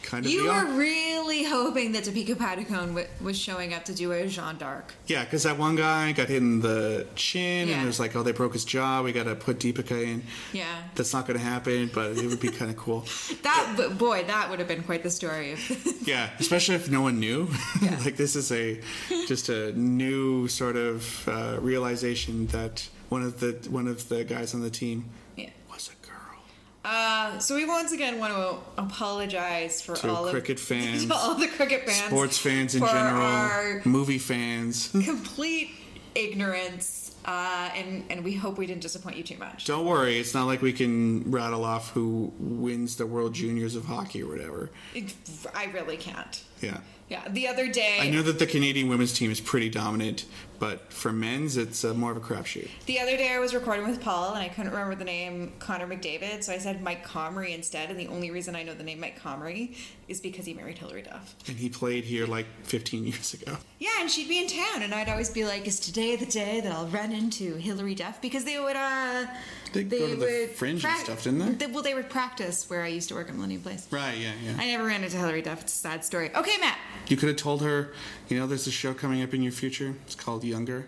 B: kind of
A: You were really hoping that Deepika Padukone w- was showing up to do a Jeanne d'Arc.
B: yeah, because that one guy got hit in the chin,
A: Yeah.
B: and it was like, oh, they broke his jaw. We got to put Deepika in.
A: Yeah.
B: That's not going to happen, but it would be kind of cool.
A: That, but boy, that would have been quite the story.
B: Yeah, especially if no one knew. Yeah. like this is a just a new sort of uh, realization that one of the one of the guys on the team
A: yeah.
B: was a girl.
A: Uh, so we once again want to apologize for
B: To
A: all
B: cricket
A: of,
B: fans,
A: to all the cricket fans,
B: Sports fans in general, movie fans.
A: complete ignorance, uh, and and we hope we didn't disappoint you too much.
B: Don't worry, it's not like we can rattle off who wins the World Juniors of hockey or whatever.
A: It- I really can't.
B: Yeah.
A: Yeah, the other day,
B: I know that the Canadian women's team is pretty dominant, but for men's, it's uh, more of a crapshoot.
A: the other day I was recording with Paul, and I couldn't remember the name Connor McDavid, so I said Mike Comrie instead. And the only reason I know the name Mike Comrie is because he married Hilary Duff.
B: And he played here like 15 years ago.
A: Yeah, and she'd be in town, and I'd always be like, "Is today the day that I'll run into Hilary Duff?" Because they would, uh,
B: They go to the Fringe and stuff, didn't they?
A: Well, they would practice where I used to work at Millennium Place.
B: Right, yeah, yeah.
A: I never ran into Hilary Duff. It's a sad story. Okay, Matt.
B: You could have told her, you know, there's a show coming up in your future. It's called Younger.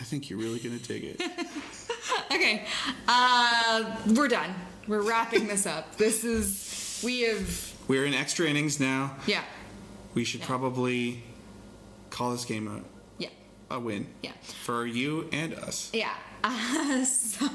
B: I think you're really going to dig it.
A: Okay, uh, we're done. We're wrapping this up. This is we have
B: We're in extra innings now.
A: yeah,
B: We should probably call this game a,
A: yeah,
B: a win.
A: Yeah.
B: For you and us.
A: yeah. Uh, so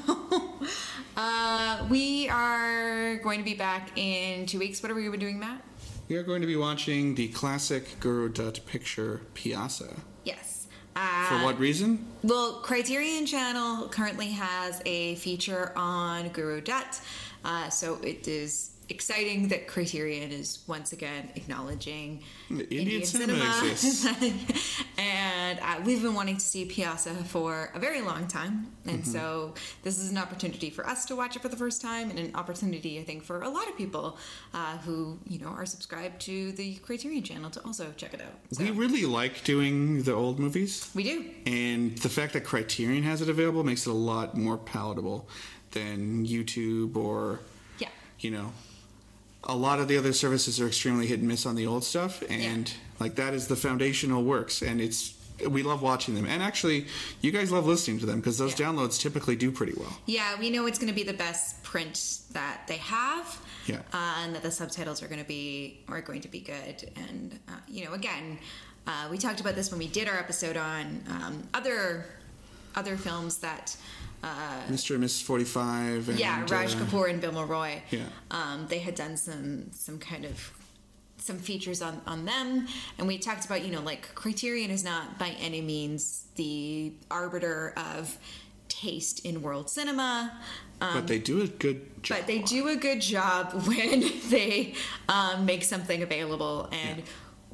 A: uh, we are going to be back in two weeks. What are we doing, Matt?
B: We are going to be watching the classic Guru Dutt picture Pyaasa.
A: Yes. Uh,
B: For what reason?
A: Well, Criterion Channel currently has a feature on Guru Dutt, uh, so it is exciting that Criterion is once again acknowledging
B: Indian cinema exists.
A: and uh, we've been wanting to see Pyaasa for a very long time, and
B: Mm-hmm.
A: so this is an opportunity for us to watch it for the first time, and an opportunity, I think, for a lot of people uh, who you know are subscribed to the Criterion Channel to also check it out. So,
B: We really like doing the old movies.
A: we do.
B: And the fact that Criterion has it available makes it a lot more palatable than YouTube or,
A: Yeah.
B: you know, a lot of the other services are extremely hit and miss on the old stuff. And
A: Yeah.
B: like that is the foundational works. And it's, we love watching them. And actually, you guys love listening to them because those
A: Yeah.
B: downloads typically do pretty well.
A: Yeah, we know it's going to be the best print that they have.
B: Yeah.
A: Uh, and that the subtitles are going to be are going to be good. And uh, you know, again, uh, we talked about this when we did our episode on um, other other films that. Uh,
B: Mr. and Mrs. 45. And,
A: yeah, Raj
B: uh,
A: Kapoor and Bimal Roy.
B: Yeah.
A: Um, they had done some some kind of some features on on them, and we talked about you know like Criterion is not by any means the arbiter of taste in world cinema. Um,
B: But they do a good job.
A: but they do a good job when they um, make something available, and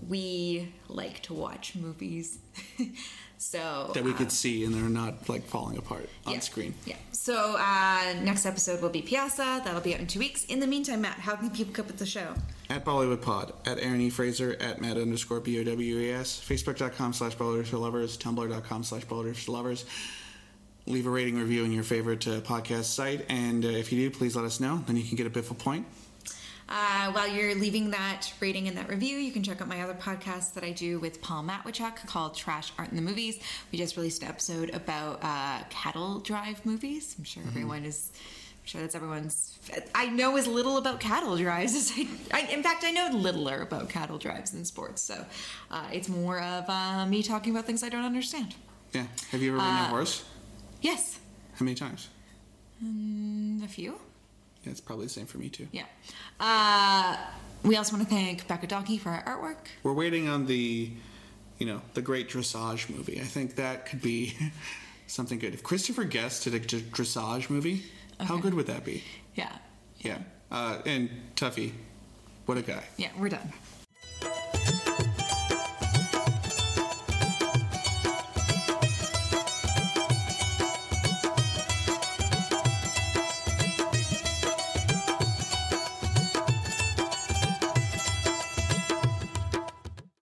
A: we like to watch movies. so
B: that we could see and they're not like falling apart on
A: yeah.
B: screen.
A: Yeah. So uh, next episode will be Pyaasa. That'll be out in two weeks. In the meantime, Matt, how can people keep up with the show?
B: At Bollywood Pod, at Aaron E. Fraser, at Matt underscore B O W E S, Facebook.com slash Bollywood for Lovers, Tumblr.com slash Bollywood for Lovers. Leave a rating review in your favorite uh, podcast site, and uh, if you do, please let us know. Then you can get a Biffle point.
A: Uh, while you're leaving that rating and that review, you can check out my other podcast that I do with Paul Matwychuk called Trash Art in the Movies. We just released an episode about uh, cattle drive movies. I'm sure everyone is. I'm sure that's everyone's. I know as little about cattle drives as I. I in fact, I know littler about cattle drives than sports. So uh, it's more of uh, me talking about things I don't understand.
B: Yeah. Have you ever ridden
A: Uh,
B: a horse?
A: Yes,
B: How many times?
A: Mm, a few.
B: It's probably the same for me too.
A: Yeah. Uh, we also want to thank Becca Donkey for our artwork.
B: We're waiting on the, you know, the great dressage movie. I think that could be something good. If Christopher Guest did a dressage movie, how good would that be?
A: Yeah.
B: Yeah. Uh, and Tuffy, what a guy.
A: Yeah, we're done.